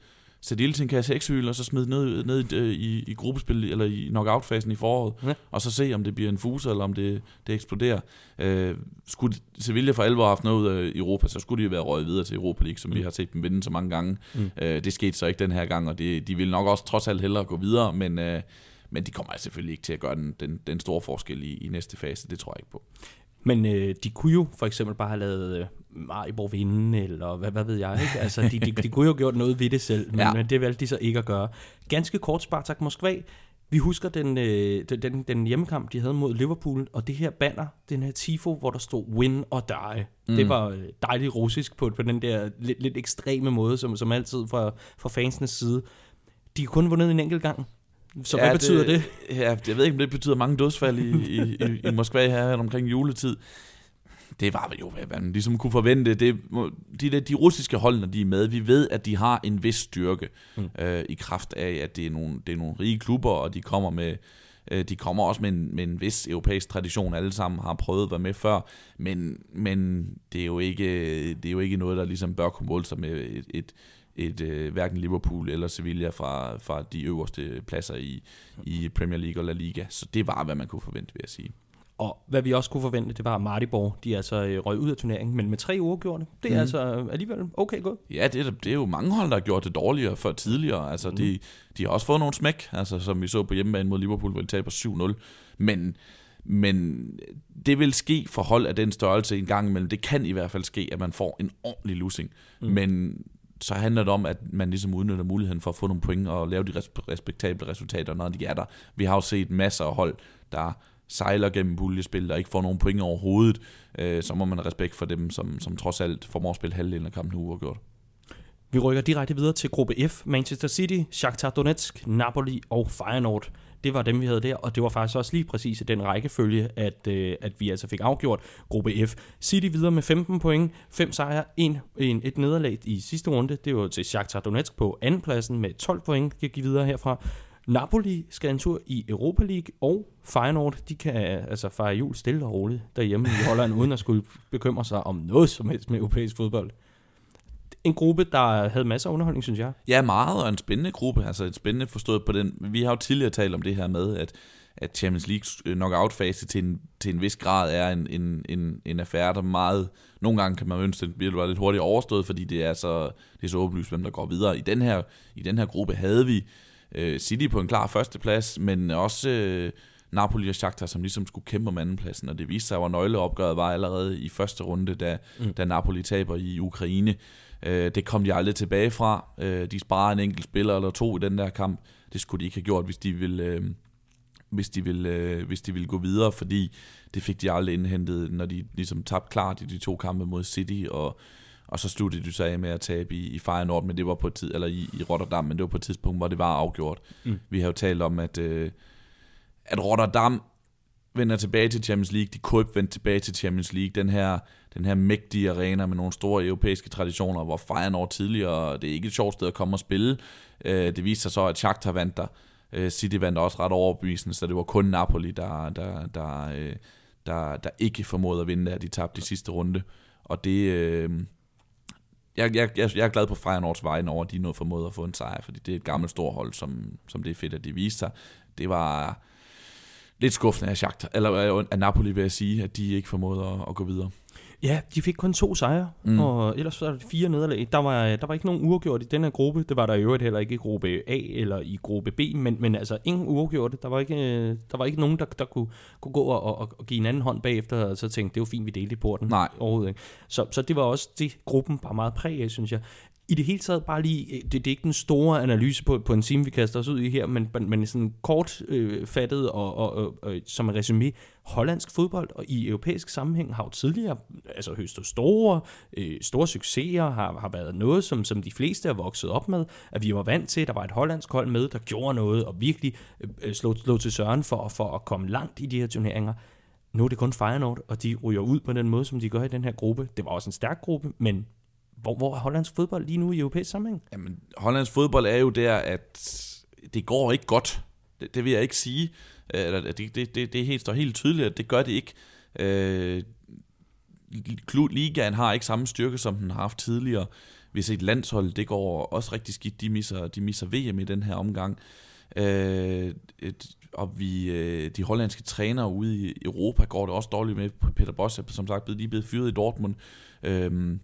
sætte ild til en kasse x og så smide ned, ned i, i, i gruppespil, eller i knockout-fasen i foråret, ja. og så se, om det bliver en fuse, eller om det, det eksploderer. Øh, skulle Sevilla for alvor have haft noget af Europa, så skulle de jo være røget videre til Europa League, som mm. vi har set dem vinde så mange gange. Mm. Øh, det skete så ikke den her gang, og det, de vil nok også trods alt hellere gå videre, men... Øh, men de kommer selvfølgelig ikke til at gøre den, den, den store forskel i, i næste fase, det tror jeg ikke på. Men øh, de kunne jo for eksempel bare have lavet øh, Maribor vinde, eller hvad, hvad ved jeg, ikke? Altså, de, de, de kunne jo have gjort noget ved det selv, men, ja. men det valgte de så ikke at gøre. Ganske kort, Spartak Moskva, vi husker den, øh, den, den hjemmekamp, de havde mod Liverpool, og det her banner, den her tifo, hvor der stod win or die. Mm. Det var øh, dejligt russisk på, på den der lidt, lidt ekstreme måde, som, som altid fra, fra fansenes side. De har kun vundet en enkelt gang. Så ja, hvad betyder det, det? Ja, jeg ved ikke, om det betyder mange dødsfald i, i, i, i Moskva her omkring juletid det var jo, hvad man ligesom kunne forvente. Det, de, de russiske hold, når de er med, vi ved, at de har en vis styrke mm. øh, i kraft af, at det er, nogle, det er nogle rige klubber, og de kommer med øh, de kommer også med en, med en vis europæisk tradition. Alle sammen har prøvet at være med før, men, men det, er jo ikke, det er jo ikke noget, der ligesom bør kunne måle sig med et, et, et øh, hverken Liverpool eller Sevilla fra, fra de øverste pladser i, i Premier League og La Liga. Så det var, hvad man kunne forvente, vil jeg sige. Og hvad vi også kunne forvente, det var, at Maribor, de altså øh, røg ud af turneringen, men med tre uafgjorte. Det er mm. altså alligevel okay godt. Ja, det er, det er jo mange hold, der har gjort det dårligere før tidligere. Altså, mm. de, de har også fået nogle smæk, altså, som vi så på hjemmebane mod Liverpool, hvor de taber 7-0. Men, men det vil ske for hold af den størrelse en gang imellem. Det kan i hvert fald ske, at man får en ordentlig losing. Mm. Men så handler det om, at man ligesom udnytter muligheden for at få nogle point og lave de respektable resultater, når de er der. Vi har jo set masser af hold, der sejler gennem puljespil der ikke får nogen point overhovedet, øh, så må man have respekt for dem, som, som trods alt formår at spille halvdelen af kampen uafgjort. Vi rykker direkte videre til gruppe F. Manchester City, Shakhtar Donetsk, Napoli og Feyenoord. Det var dem, vi havde der, og det var faktisk også lige præcis i den rækkefølge, at, øh, at vi altså fik afgjort gruppe F. City videre med 15 point, 5 sejre, en, en, et nederlag i sidste runde. Det var til Shakhtar Donetsk på andenpladsen med 12 point, gik videre herfra. Napoli skal en tur i Europa League, og Feyenoord, de kan øh, altså fejre jul stille og roligt derhjemme i Holland, uden at skulle bekymre sig om noget som helst med europæisk fodbold. En gruppe, der havde masser af underholdning, synes jeg. Ja, meget, og en spændende gruppe. Altså et spændende forstået på den. Vi har jo tidligere talt om det her med, at at Champions League knockout-fase til en, til en vis grad er en, en, en, en affære, der meget... Nogle gange kan man ønske, at det bliver lidt hurtigt overstået, fordi det er så, det er så åbenlyst, hvem der går videre. I den her, i den her gruppe havde vi øh, City på en klar førsteplads, men også øh, Napoli og Shakhtar, som ligesom skulle kæmpe om andenpladsen, og det viste sig, at nøgleopgøret var allerede i første runde, da, mm. da Napoli taber i Ukraine. Øh, det kom de aldrig tilbage fra. Øh, de sparer en enkelt spiller eller to i den der kamp. Det skulle de ikke have gjort, hvis de ville... Øh, hvis de, ville, øh, hvis de ville gå videre, fordi det fik de aldrig indhentet, når de ligesom tabte klart i de to kampe mod City, og og så sluttede de så af med at tabe i, i Feyenoord, men det var på et tid, eller i, i Rotterdam, men det var på et tidspunkt, hvor det var afgjort. Mm. Vi har jo talt om, at, øh, at Rotterdam vender tilbage til Champions League, de kunne ikke vende tilbage til Champions League, den her, den her mægtige arena med nogle store europæiske traditioner, hvor Feyenoord tidligere, det er ikke et sjovt sted at komme og spille. Øh, det viste sig så, at Shakhtar vandt der. Øh, City vandt også ret overbevisende, så det var kun Napoli, der, der, der, øh, der, der ikke formåede at vinde, der. de tabte de sidste runde. Og det, øh, jeg, jeg, jeg, jeg er glad på Feyenoords vejen over, at de nåede formået at få en sejr, fordi det er et gammelt stort hold, som, som det er fedt, at de viste sig. Det var lidt skuffende af, Shakhtar, eller øh, af Napoli, vil jeg sige, at de ikke formåede at, at gå videre. Ja, de fik kun to sejre, mm. og ellers var det fire nederlag. Der var, der var ikke nogen uafgjort i den her gruppe. Det var der i øvrigt heller ikke i gruppe A eller i gruppe B, men, men altså ingen uafgjorte. Der var ikke, der var ikke nogen, der, der kunne, kunne gå og, og, og give en anden hånd bagefter, og så tænkte, det var fint, vi delte i porten. Nej. Overhovedet ikke. Så, så det var også det, gruppen bare meget præg af, synes jeg i det hele taget bare lige, øh, det, det er ikke den store analyse på, på en time, vi kaster os ud i her, men, men sådan kort øh, fattet og, og, og, og som en resume, hollandsk fodbold og i europæisk sammenhæng har jo tidligere altså høstet store, øh, store succeser, har, har været noget, som, som de fleste er vokset op med, at vi var vant til, at der var et hollandsk hold med, der gjorde noget og virkelig øh, øh, slog, slog til søren for, for at komme langt i de her turneringer. Nu er det kun Feyenoord, og de ryger ud på den måde, som de gør i den her gruppe. Det var også en stærk gruppe, men hvor, hvor er hollandsk fodbold lige nu i europæisk sammenhæng? Jamen, hollandsk fodbold er jo der, at det går ikke godt. Det, det vil jeg ikke sige. Øh, eller, det, det, det, det helt, står helt tydeligt, at det gør det ikke. Øh, Ligaen har ikke samme styrke, som den har haft tidligere. Vi har set landshold, det går også rigtig skidt. De misser, de misser VM i den her omgang. Øh, et, og vi, øh, de hollandske trænere ude i Europa går det også dårligt med. Peter Bosz er som sagt lige blevet fyret i Dortmund. Øh,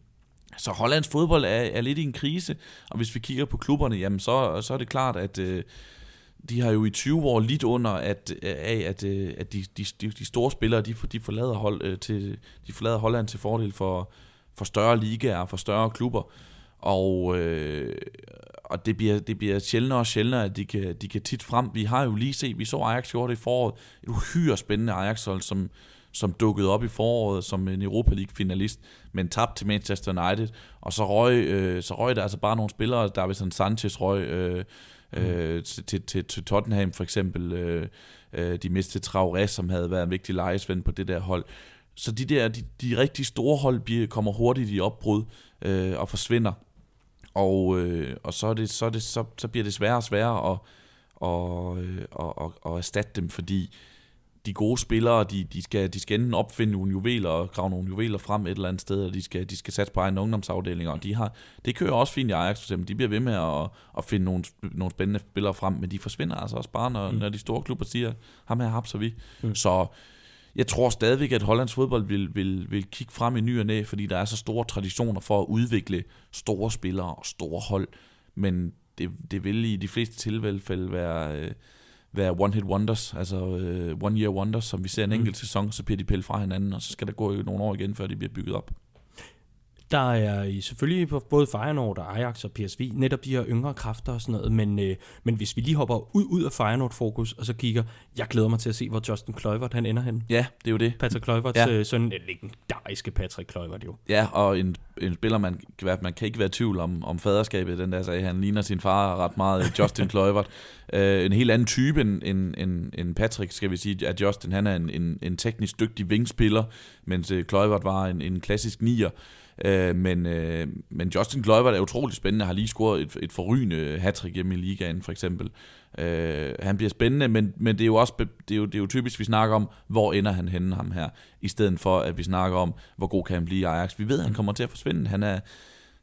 så Hollands fodbold er, er lidt i en krise, og hvis vi kigger på klubberne, jamen så, så er det klart, at øh, de har jo i 20 år lidt under at, af, at, øh, at de, de, de store spillere, de, de, forlader hold, øh, til, de forlader Holland til fordel for, for større ligaer, for større klubber. Og, øh, og det bliver, det bliver sjældnere og sjældnere, at de kan, de kan tit frem. Vi har jo lige set, vi så Ajax gjorde det i foråret, et uhyre spændende Ajax-hold, som, som dukkede op i foråret som en Europa League-finalist, men tabte til Manchester United, og så røg, øh, så røg der altså bare nogle spillere, der sådan Sanchez røg øh, øh, til, til, til Tottenham for eksempel, øh, øh, de mistede Traoré, som havde været en vigtig lejesvend på det der hold. Så de der, de, de rigtig store hold bliver, kommer hurtigt i opbrud øh, og forsvinder. Og, øh, og så, er det, så, er det, så, så bliver det sværere og sværere at, og, og, og, og erstatte dem, fordi de gode spillere, de, de, skal, de skal enten opfinde nogle juveler og grave nogle juveler frem et eller andet sted, og de skal, de skal satse på egen ungdomsafdeling, og de har, det kører også fint i Ajax for eksempel. De bliver ved med at, at finde nogle, nogle spændende spillere frem, men de forsvinder altså også bare, når, mm. når de store klubber siger, ham her hapser vi. Mm. Så jeg tror stadigvæk, at Hollands fodbold vil, vil, vil kigge frem i ny og næ, fordi der er så store traditioner for at udvikle store spillere og store hold, men det, det vil i de fleste tilfælde være... Øh, være one-hit wonders, altså uh, one-year wonders, som vi ser en mm. enkelt sæson, så bliver de pillet fra hinanden, og så skal der gå nogle år igen, før de bliver bygget op. Der er selvfølgelig på både Feyenoord og Ajax og PSV netop de her yngre kræfter og sådan noget, men, øh, men hvis vi lige hopper ud, ud af Feyenoord-fokus, og så kigger, jeg glæder mig til at se, hvor Justin Kluivert han ender hen. Ja, det er jo det. Patrick Kluivert, ja. øh, sådan en legendariske Patrick Kluivert jo. Ja, og en, en spiller, man, man kan ikke være i tvivl om, om faderskabet, den der sagde, han ligner sin far ret meget, Justin Kluivert. Øh, en helt anden type end, end, end, end Patrick, skal vi sige, at Justin han er en, en, en teknisk dygtig vingspiller, mens øh, Kluivert var en, en klassisk nier. Øh, men, øh, men Justin Kluivert er utrolig spændende, har lige scoret et, et forrygende hattrick hjemme i ligaen for eksempel. Øh, han bliver spændende, men, men det, er jo også, det, er jo, det er jo typisk, vi snakker om, hvor ender han henne ham her, i stedet for at vi snakker om, hvor god kan han blive i Ajax. Vi ved, at han kommer til at forsvinde. Han er,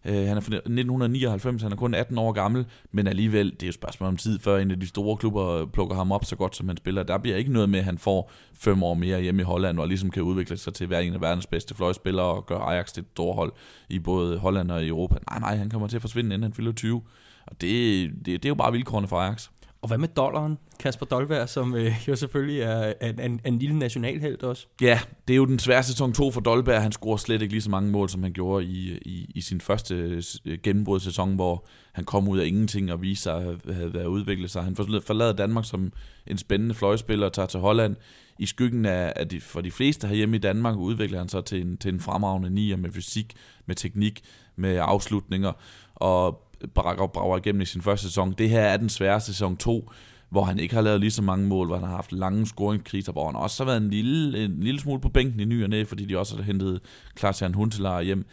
Øh, han er fra 1999, han er kun 18 år gammel, men alligevel, det er jo et spørgsmål om tid, før en af de store klubber øh, plukker ham op så godt, som han spiller. Der bliver ikke noget med, at han får fem år mere hjemme i Holland, og ligesom kan udvikle sig til at være en af verdens bedste fløjspillere, og gøre Ajax til et storhold i både Holland og Europa. Nej, nej, han kommer til at forsvinde, inden han fylder 20. Og det, det, det er jo bare vilkårene for Ajax. Og hvad med dollaren? Kasper Dolberg, som øh, jo selvfølgelig er en, en, en lille nationalhelt også. Ja, det er jo den svære sæson 2 for Dolberg. Han scorer slet ikke lige så mange mål, som han gjorde i, i, i sin første gennembrud gennembrudssæson, hvor han kom ud af ingenting og viste sig at have været udviklet sig. Han forlader Danmark som en spændende fløjspiller og tager til Holland. I skyggen af, af de, for de fleste herhjemme i Danmark udvikler han sig til en, til en fremragende nier med fysik, med teknik, med afslutninger. Og Barack brager igennem i sin første sæson. Det her er den svære sæson 2, hvor han ikke har lavet lige så mange mål, hvor han har haft lange scoringskriser, hvor han også har været en lille, en lille smule på bænken i ny og næ, fordi de også har hentet Klaas-Jan Huntelaar hjem.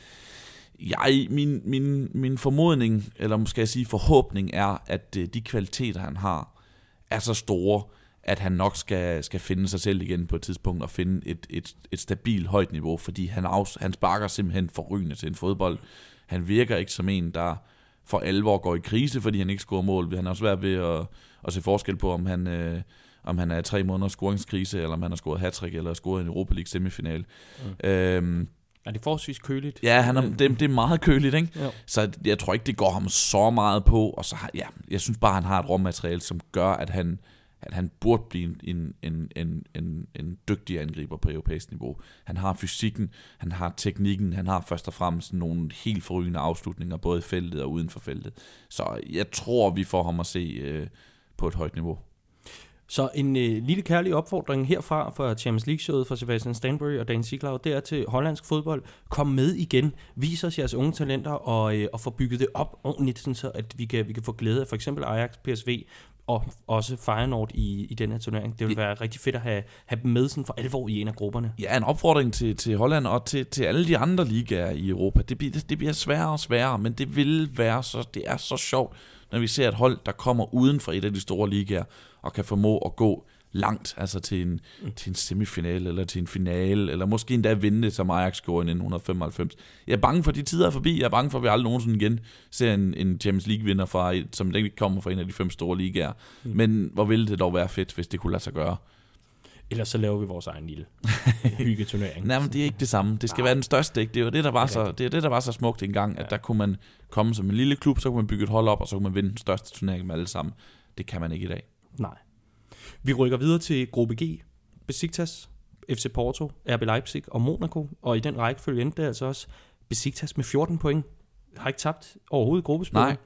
Jeg, min, min, min formodning, eller måske jeg sige forhåbning, er, at øh, de kvaliteter, han har, er så store, at han nok skal, skal finde sig selv igen på et tidspunkt og finde et, et, et stabilt højt niveau, fordi han, af, han sparker simpelthen forrygende til en fodbold. Han virker ikke som en, der for alvor går i krise, fordi han ikke scorer mål. Han har svært ved at, at se forskel på, om han, øh, om han er i tre måneder scoringskrise, eller om han har scoret hat eller scoret en Europa League semifinal. Mm. Øhm, Er det forholdsvis køligt? Ja, han er, det, det er meget køligt, ikke? Jo. Så jeg tror ikke, det går ham så meget på. Og så har, ja, jeg synes bare, han har et råmateriale, som gør, at han, at han burde blive en, en, en, en, en dygtig angriber på europæisk niveau. Han har fysikken, han har teknikken, han har først og fremmest nogle helt forrygende afslutninger, både i feltet og uden for feltet. Så jeg tror, vi får ham at se øh, på et højt niveau. Så en øh, lille kærlig opfordring herfra fra Champions League-showet fra Sebastian Stanbury og Dan Siglau, det er til hollandsk fodbold. Kom med igen. Vis os jeres unge talenter og, øh, og få bygget det op ordentligt, sådan så at vi kan, vi kan få glæde af for eksempel Ajax, PSV og også Feyenoord i, i den her turnering. Det vil være rigtig fedt at have, have dem med sådan for alvor i en af grupperne. Ja, en opfordring til, til Holland og til, til alle de andre ligaer i Europa. Det bliver, det bliver sværere og sværere, men det vil være så, det er så sjovt, når vi ser et hold, der kommer uden for et af de store ligaer, og kan formå at gå langt, altså til en, mm. til en semifinale, eller til en finale, eller måske endda vinde som Ajax gjorde i 1995. Jeg er bange for, at de tider er forbi. Jeg er bange for, at vi aldrig nogensinde igen ser en, en Champions League-vinder, fra, som ikke kommer fra en af de fem store ligaer. Mm. Men hvor ville det dog være fedt, hvis det kunne lade sig gøre. Ellers så laver vi vores egen lille hyggeturnering. Nej, men det er ikke det samme. Det skal Nej. være den største, ikke? Det er jo det, der var, så, det er det, der var så smukt engang, ja. at der kunne man komme som en lille klub, så kunne man bygge et hold op, og så kunne man vinde den største turnering med alle sammen. Det kan man ikke i dag. Nej. Vi rykker videre til gruppe G. Besiktas, FC Porto, RB Leipzig og Monaco. Og i den rækkefølge endte det altså også Besiktas med 14 point. Har ikke tabt overhovedet gruppespillet.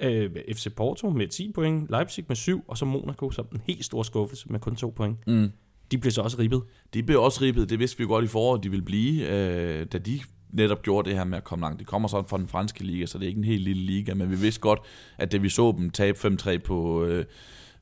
Nej. Øh, FC Porto med 10 point, Leipzig med 7, og så Monaco som en helt stor skuffelse med kun 2 point. Mm. De blev så også ribbet. De blev også ribbet. Det vidste vi jo godt i foråret, de ville blive, øh, da de netop gjorde det her med at komme langt. De kommer så fra den franske liga, så det er ikke en helt lille liga, men vi vidste godt, at da vi så dem tabe 5-3 på, øh,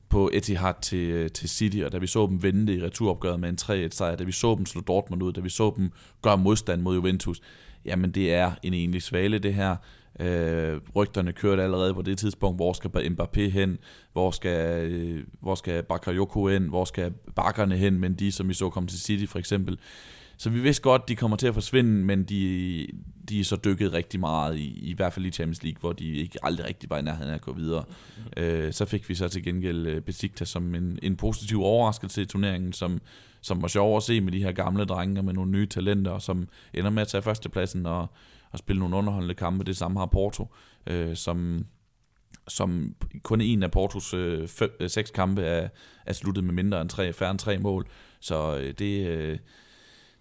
på Etihad til, øh, til City, og da vi så dem vende i returopgøret med en 3-1 sejr, da vi så dem slå Dortmund ud, da vi så dem gøre modstand mod Juventus, jamen det er en egentlig svale det her. Øh, rygterne kørte allerede på det tidspunkt, hvor skal Mbappé hen, hvor skal, øh, hvor skal Bakayoko hen, hvor skal bakkerne hen, men de som vi så kom til City for eksempel. Så vi vidste godt, de kommer til at forsvinde, men de, de er så dykket rigtig meget, i, i hvert fald i Champions League, hvor de ikke aldrig rigtig var i nærheden af at gå videre. Øh, så fik vi så til gengæld øh, Besiktas som en, en positiv overraskelse i turneringen, som, som var sjov at se med de her gamle drenge med nogle nye talenter, som ender med at tage førstepladsen og, og spille nogle underholdende kampe. Det samme har Porto, øh, som, som kun en af Portos øh, fem, øh, seks kampe er, er sluttet med mindre end tre, færre end tre mål. Så øh, det... Øh,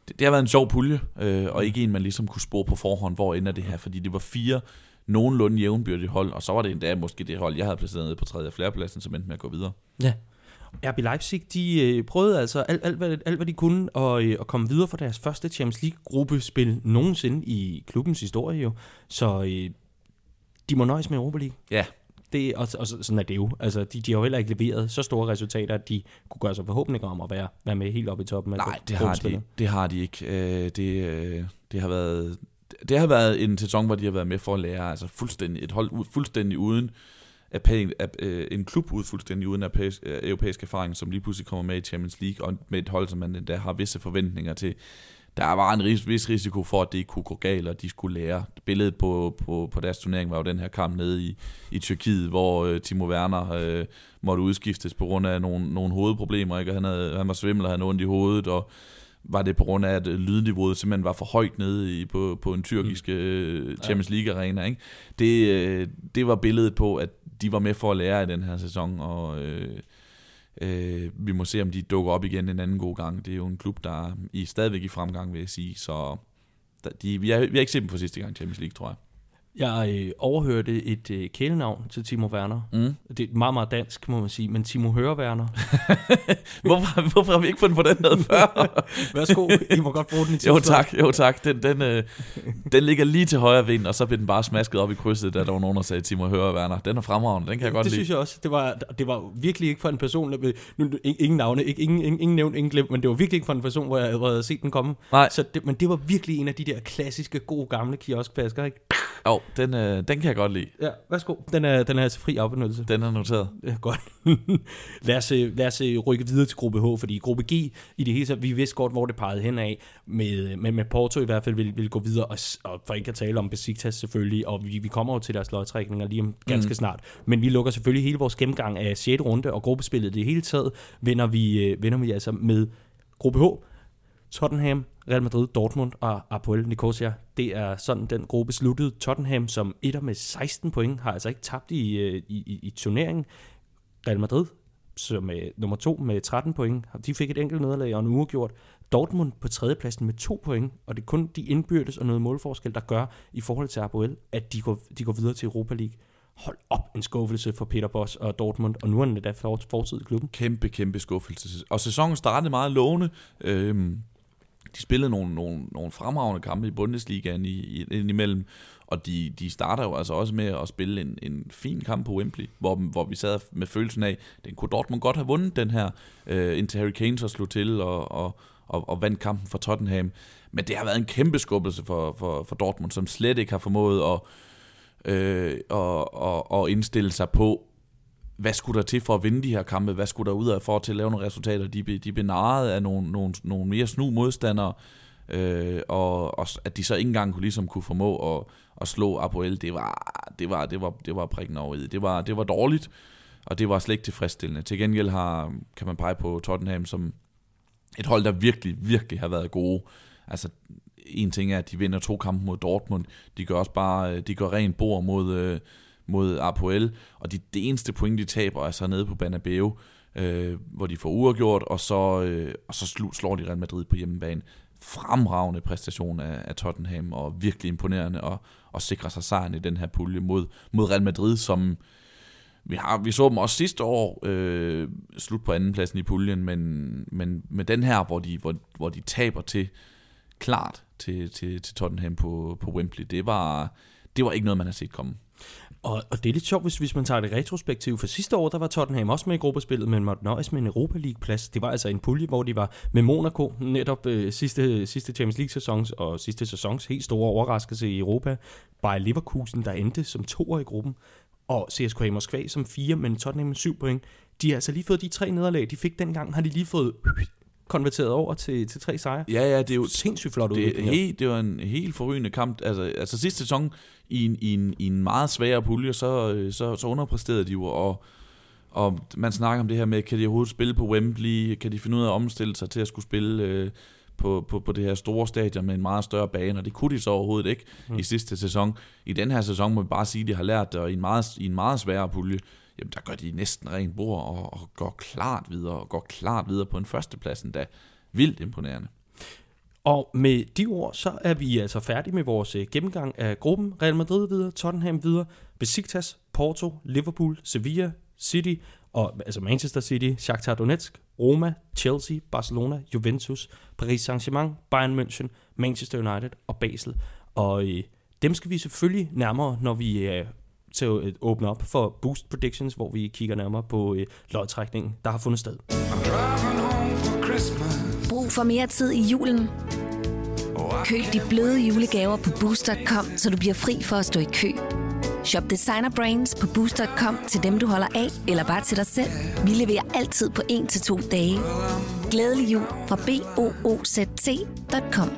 det, det har været en sjov pulje, øh, og ikke en, man ligesom kunne spore på forhånd, hvor ender det her, fordi det var fire nogenlunde jævnbyrdige hold, og så var det endda måske det hold, jeg havde placeret nede på tredje og fjerdepladsen, som endte med at gå videre. Ja. RB Leipzig, de øh, prøvede altså alt, alt, hvad, alt, hvad de kunne at, øh, at komme videre for deres første Champions League-gruppespil nogensinde i klubbens historie jo. Så øh, de må nøjes med Europa League. Ja, det, og, og sådan er det jo. Altså, de, de har jo heller ikke leveret så store resultater, at de kunne gøre sig forhåbninger om at være, være med helt oppe i toppen. Af Nej, det har, de, det har de ikke. Øh, det, øh, det har været... Det har været en sæson, hvor de har været med for at lære altså fuldstændig, et hold fuldstændig uden at øh, en klub ud fuldstændig uden europæisk, europæisk erfaring, som lige pludselig kommer med i Champions League, og med et hold, som man der har visse forventninger til der var en ris- vis risiko for, at det kunne gå galt, og de skulle lære. Billedet på, på, på deres turnering var jo den her kamp nede i, i Tyrkiet, hvor øh, Timo Werner øh, måtte udskiftes på grund af nogle, nogle hovedproblemer. Ikke? Han, havde, han var svimmel og havde ondt i hovedet, og var det på grund af, at lydniveauet simpelthen var for højt nede i, på, på en tyrkisk mm. øh, Champions League-arena. Ikke? Det, øh, det var billedet på, at de var med for at lære i den her sæson, og... Øh, Øh, vi må se, om de dukker op igen en anden god gang. Det er jo en klub, der er i, stadigvæk i fremgang, vil jeg sige. Så de, vi, har, vi har ikke set dem for sidste gang i Champions League, tror jeg. Jeg øh, overhørte et øh, kælenavn til Timo Werner. Mm. Det er meget, meget dansk, må man sige, men Timo Hører Werner. hvorfor, hvorfor har vi ikke fundet på den noget før? Værsgo, I må godt bruge den i Jo tak, jo tak. Den, den, øh, den ligger lige til højre vind, og så blev den bare smasket op i krydset, da der var nogen, der sagde Timo Hører Werner. Den er fremragende, den kan jeg godt det lide. Det synes jeg også. Det var, det var virkelig ikke for en person, nu, ingen navne, ikke, ingen, ingen, ingen nævnt, ingen glemt, men det var virkelig ikke for en person, hvor jeg havde set den komme. Nej. Så det, men det var virkelig en af de der klassiske, gode, gamle kioskpasker, ikke? Jo, den, øh, den kan jeg godt lide. Ja, værsgo. Den er, den er altså fri afbenyttelse. Den er noteret. Ja, godt. lad, os, øh, lad os øh, rykke videre til gruppe H, fordi gruppe G i det hele taget, vi vidste godt, hvor det pegede hen af, med, med, med Porto i hvert fald vil, vil gå videre, og, og for ikke at tale om Besiktas selvfølgelig, og vi, vi kommer jo til deres lodtrækninger lige om ganske mm. snart, men vi lukker selvfølgelig hele vores gennemgang af 6. runde og gruppespillet det hele taget, vender vi, øh, vender vi altså med gruppe H, Tottenham, Real Madrid, Dortmund og Apoel Nicosia. Det er sådan, den gruppe sluttede. Tottenham som etter med 16 point har altså ikke tabt i, øh, i, i, i turneringen. Real Madrid som er nummer to med 13 point. De fik et enkelt nederlag og en uafgjort. Dortmund på tredjepladsen med to point, og det er kun de indbyrdes og noget målforskel, der gør i forhold til Apoel, at de går, de går videre til Europa League. Hold op en skuffelse for Peter Boss og Dortmund, og nu er han da fortid i klubben. Kæmpe, kæmpe skuffelse. Og sæsonen startede meget lovende. Øhm, de spillede nogle, nogle, nogle fremragende kampe i Bundesligaen i, i, imellem, og de, de starter jo altså også med at spille en, en fin kamp på Wembley, hvor, hvor vi sad med følelsen af, den kunne Dortmund godt have vundet den her, øh, indtil Harry Kane så slog til og, og, og, og vandt kampen for Tottenham. Men det har været en kæmpe skubbelse for, for, for Dortmund, som slet ikke har formået at, øh, og, og, og indstille sig på, hvad skulle der til for at vinde de her kampe? Hvad skulle der ud af for til at lave nogle resultater? De, de blev narret af nogle, nogle, nogle mere snu modstandere, øh, og, og at de så ikke engang kunne, ligesom kunne formå at, at slå Apoel, det var, det var, det var, det var prikken over i. Det var, det var dårligt, og det var slet ikke tilfredsstillende. Til gengæld har, kan man pege på Tottenham som et hold, der virkelig, virkelig har været gode. Altså, en ting er, at de vinder to kampe mod Dortmund. De gør også bare, øh, de gør rent bord mod, øh, mod Apoel, og de, det eneste point, de taber, er så nede på Banabeo, øh, hvor de får uafgjort, og så, øh, og så slår de Real Madrid på hjemmebane. Fremragende præstation af, af Tottenham, og virkelig imponerende, og, og sikrer sig sejren i den her pulje mod, mod Real Madrid, som vi, har, vi så dem også sidste år øh, slut på andenpladsen i puljen, men, men med den her, hvor de, hvor, hvor de taber til klart til, til, til Tottenham på, på Wembley, det var, det var ikke noget, man har set komme. Og, og det er lidt sjovt, hvis, hvis man tager det retrospektivt, for sidste år, der var Tottenham også med i gruppespillet, men måtte nøjes med en Europa League-plads. Det var altså en pulje, hvor de var med Monaco, netop øh, sidste, sidste Champions League-sæsons og sidste sæsons helt store overraskelse i Europa. By Leverkusen, der endte som toer i gruppen, og CSKA Moskva som fire, men Tottenham med syv point. De har altså lige fået de tre nederlag, de fik dengang, har de lige fået konverteret over til, til tre sejre. Ja, ja, det er jo sindssygt flot det, helt, det var en helt forrygende kamp. Altså, altså sidste sæson i en, i en, i en meget svær pulje, så, så, så underpræsterede de jo, og, og man snakker om det her med, kan de overhovedet spille på Wembley, kan de finde ud af at omstille sig til at skulle spille øh, på, på, på det her store stadion med en meget større bane, og det kunne de så overhovedet ikke mm. i sidste sæson. I den her sæson må vi bare sige, at de har lært det, og i en meget, i en meget sværere pulje, jamen der gør de næsten rent bord og, og går klart videre, og går klart videre på en førsteplads endda. Vildt imponerende. Og med de ord, så er vi altså færdige med vores øh, gennemgang af gruppen. Real Madrid videre, Tottenham videre, Besiktas, Porto, Liverpool, Sevilla, City, og, altså Manchester City, Shakhtar Donetsk, Roma, Chelsea, Barcelona, Juventus, Paris Saint-Germain, Bayern München, Manchester United og Basel. Og øh, dem skal vi selvfølgelig nærmere, når vi øh, til øh, at åbne op for Boost Predictions, hvor vi kigger nærmere på øh, lodtrækningen, der har fundet sted. Brug for mere tid i julen. Køb de bløde julegaver på Boost.com, så du bliver fri for at stå i kø. Shop designer brands på Boost.com til dem, du holder af, eller bare til dig selv. Vi leverer altid på 1-2 dage. Glædelig jul fra B O O Z T.com.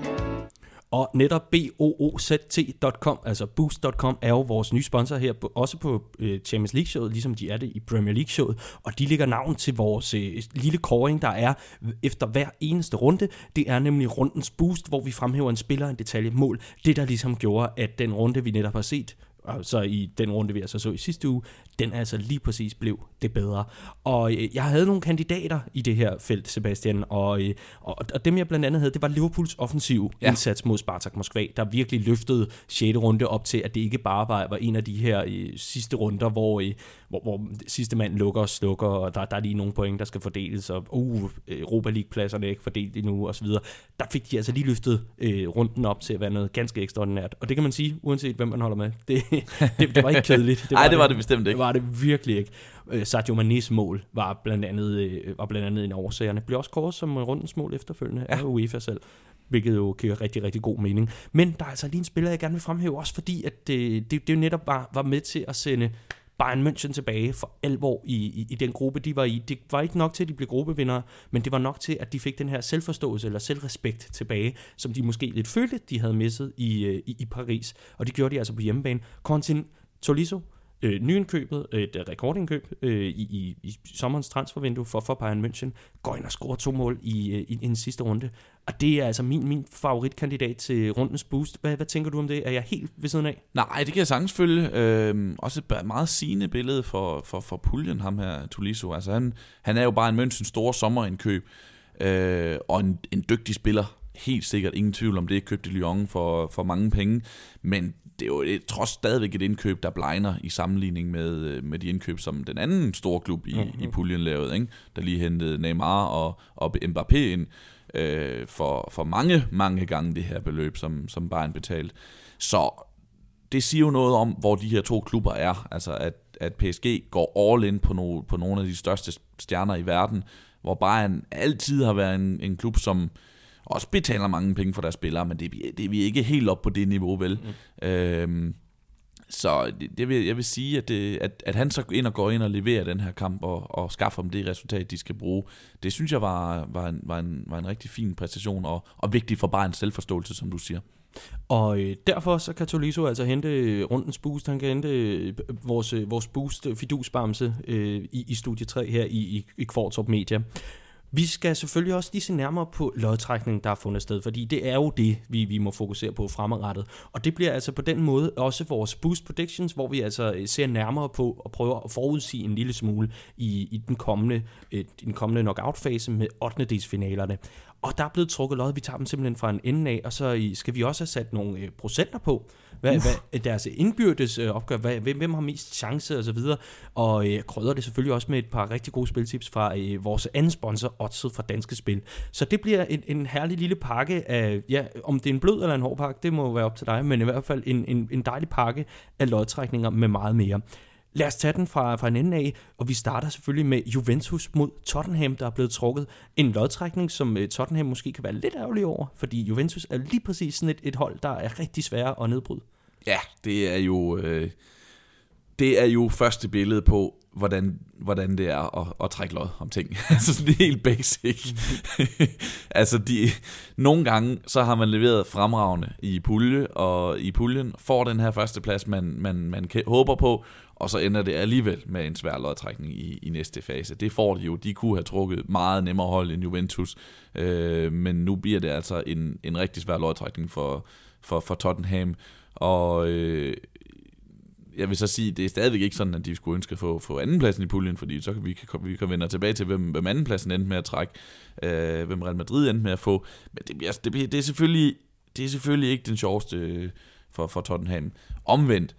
Og netop boozt.com, altså boost.com, er jo vores nye sponsor her, også på øh, Champions League-showet, ligesom de er det i Premier League-showet. Og de ligger navn til vores øh, lille koring, der er efter hver eneste runde. Det er nemlig rundens boost, hvor vi fremhæver en spiller, en detalje, mål. Det, der ligesom gjorde, at den runde, vi netop har set, og så i den runde, vi altså så i sidste uge, den altså lige præcis blev det bedre. Og øh, jeg havde nogle kandidater i det her felt, Sebastian, og, øh, og, og dem jeg blandt andet havde, det var Liverpools offensiv ja. indsats mod Spartak Moskva, der virkelig løftede 6. runde op til, at det ikke bare var, var en af de her øh, sidste runder, hvor, øh, hvor, hvor sidste mand lukker og slukker, og der, der er lige nogle point, der skal fordeles, og uh, Europa League-pladserne er ikke fordelt endnu, osv. Der fik de altså lige løftet øh, runden op til at være noget ganske ekstraordinært. Og det kan man sige, uanset hvem man holder med. Det, det, det var ikke kedeligt. Nej, det, det var det bestemt ikke. Det var det virkelig ikke. Øh, Sadio Mané's mål var blandt andet, øh, var blandt andet en af årsagerne. Blev også kåret som rundens mål efterfølgende ja. af UEFA selv hvilket jo giver rigtig, rigtig god mening. Men der er altså lige en spiller, jeg gerne vil fremhæve, også fordi, at det, det, det jo netop var, var med til at sende Bayern München tilbage for alvor i, i, i den gruppe, de var i. Det var ikke nok til, at de blev gruppevindere, men det var nok til, at de fik den her selvforståelse eller selvrespekt tilbage, som de måske lidt følte, de havde misset i, øh, i, i Paris. Og det gjorde de altså på hjemmebane. Quentin Tolisso, øh, nyindkøbet, øh, et rekordindkøb øh, i, i, i sommerens transfervindue for, for Bayern München, går ind og scorer to mål i, øh, i, i den sidste runde. Og det er altså min, min favoritkandidat til rundens boost. Hvad, hvad tænker du om det? Er jeg helt ved siden af? Nej, det kan jeg sagtens følge. Øhm, også et meget sigende billede for, for, for puljen, ham her, Tuliso. Altså han, han er jo bare en Münchens store sommerindkøb, øh, og en, en dygtig spiller helt sikkert ingen tvivl om det, købte Lyon for, for mange penge, men det er jo et, trods stadigvæk et indkøb, der blegner i sammenligning med, øh, med de indkøb, som den anden store klub i, mm-hmm. i puljen lavede, ikke? der lige hentede Neymar og, og Mbappé ind øh, for, for mange, mange gange det her beløb, som, som Bayern betalte. Så det siger jo noget om, hvor de her to klubber er. Altså, at, at PSG går all in på, no, på nogle af de største stjerner i verden, hvor Bayern altid har været en, en klub, som også betaler mange penge for deres spillere, men det, det er vi ikke helt op på det niveau, vel? Mm. Øhm, så det, det vil, jeg vil sige, at, det, at, at han så ind og går ind og leverer den her kamp og, og skaffer dem det resultat, de skal bruge, det synes jeg var, var, en, var, en, var en rigtig fin præstation og, og vigtig for bare en selvforståelse, som du siger. Og øh, derfor så kan Tolisso altså hente øh, rundens boost. Han kan hente øh, vores, øh, vores boost øh, fidusbamse øh, i, i studie 3 her i, i, i Kvartrup Media. Vi skal selvfølgelig også lige se nærmere på lodtrækningen, der er fundet sted, fordi det er jo det, vi, vi må fokusere på fremadrettet. Og det bliver altså på den måde også vores boost predictions, hvor vi altså øh, ser nærmere på og prøver at forudsige en lille smule i, i den kommende, øh, den kommende knockout-fase med 8. finalerne. Og der er blevet trukket lod, vi tager dem simpelthen fra en ende af, og så skal vi også have sat nogle øh, procenter på, hvad, hvad deres indbyrdes øh, opgør, hvad, hvem, hvem har mest chance og så videre. Og øh, krydder det selvfølgelig også med et par rigtig gode spiltips fra øh, vores anden sponsor, Odset fra Danske Spil. Så det bliver en, en herlig lille pakke af, ja, om det er en blød eller en hård pakke, det må være op til dig, men i hvert fald en, en, en dejlig pakke af lodtrækninger med meget mere. Lad os tage den fra, fra en ende af, og vi starter selvfølgelig med Juventus mod Tottenham, der er blevet trukket. En lodtrækning, som øh, Tottenham måske kan være lidt ærgerlig over, fordi Juventus er lige præcis sådan et, et hold, der er rigtig svære at nedbryde. Ja, det er jo... Øh, det er jo første billede på, hvordan, hvordan det er at, at trække lod om ting. altså sådan helt basic. altså de, nogle gange, så har man leveret fremragende i pulje, og i puljen får den her første plads, man, man, man kan, håber på, og så ender det alligevel med en svær lodtrækning i, i næste fase. Det får de jo. De kunne have trukket meget nemmere hold end Juventus, øh, men nu bliver det altså en, en rigtig svær lodtrækning for, for, for Tottenham. Og øh, jeg vil så sige, det er stadigvæk ikke sådan, at de skulle ønske at få, få andenpladsen i puljen, fordi så kan vi, kan, vi kan vende tilbage til, hvem, hvem andenpladsen endte med at trække, øh, hvem Real Madrid endte med at få. Men det, altså, det, det, er selvfølgelig, det er selvfølgelig ikke den sjoveste øh, for, for Tottenham. Omvendt,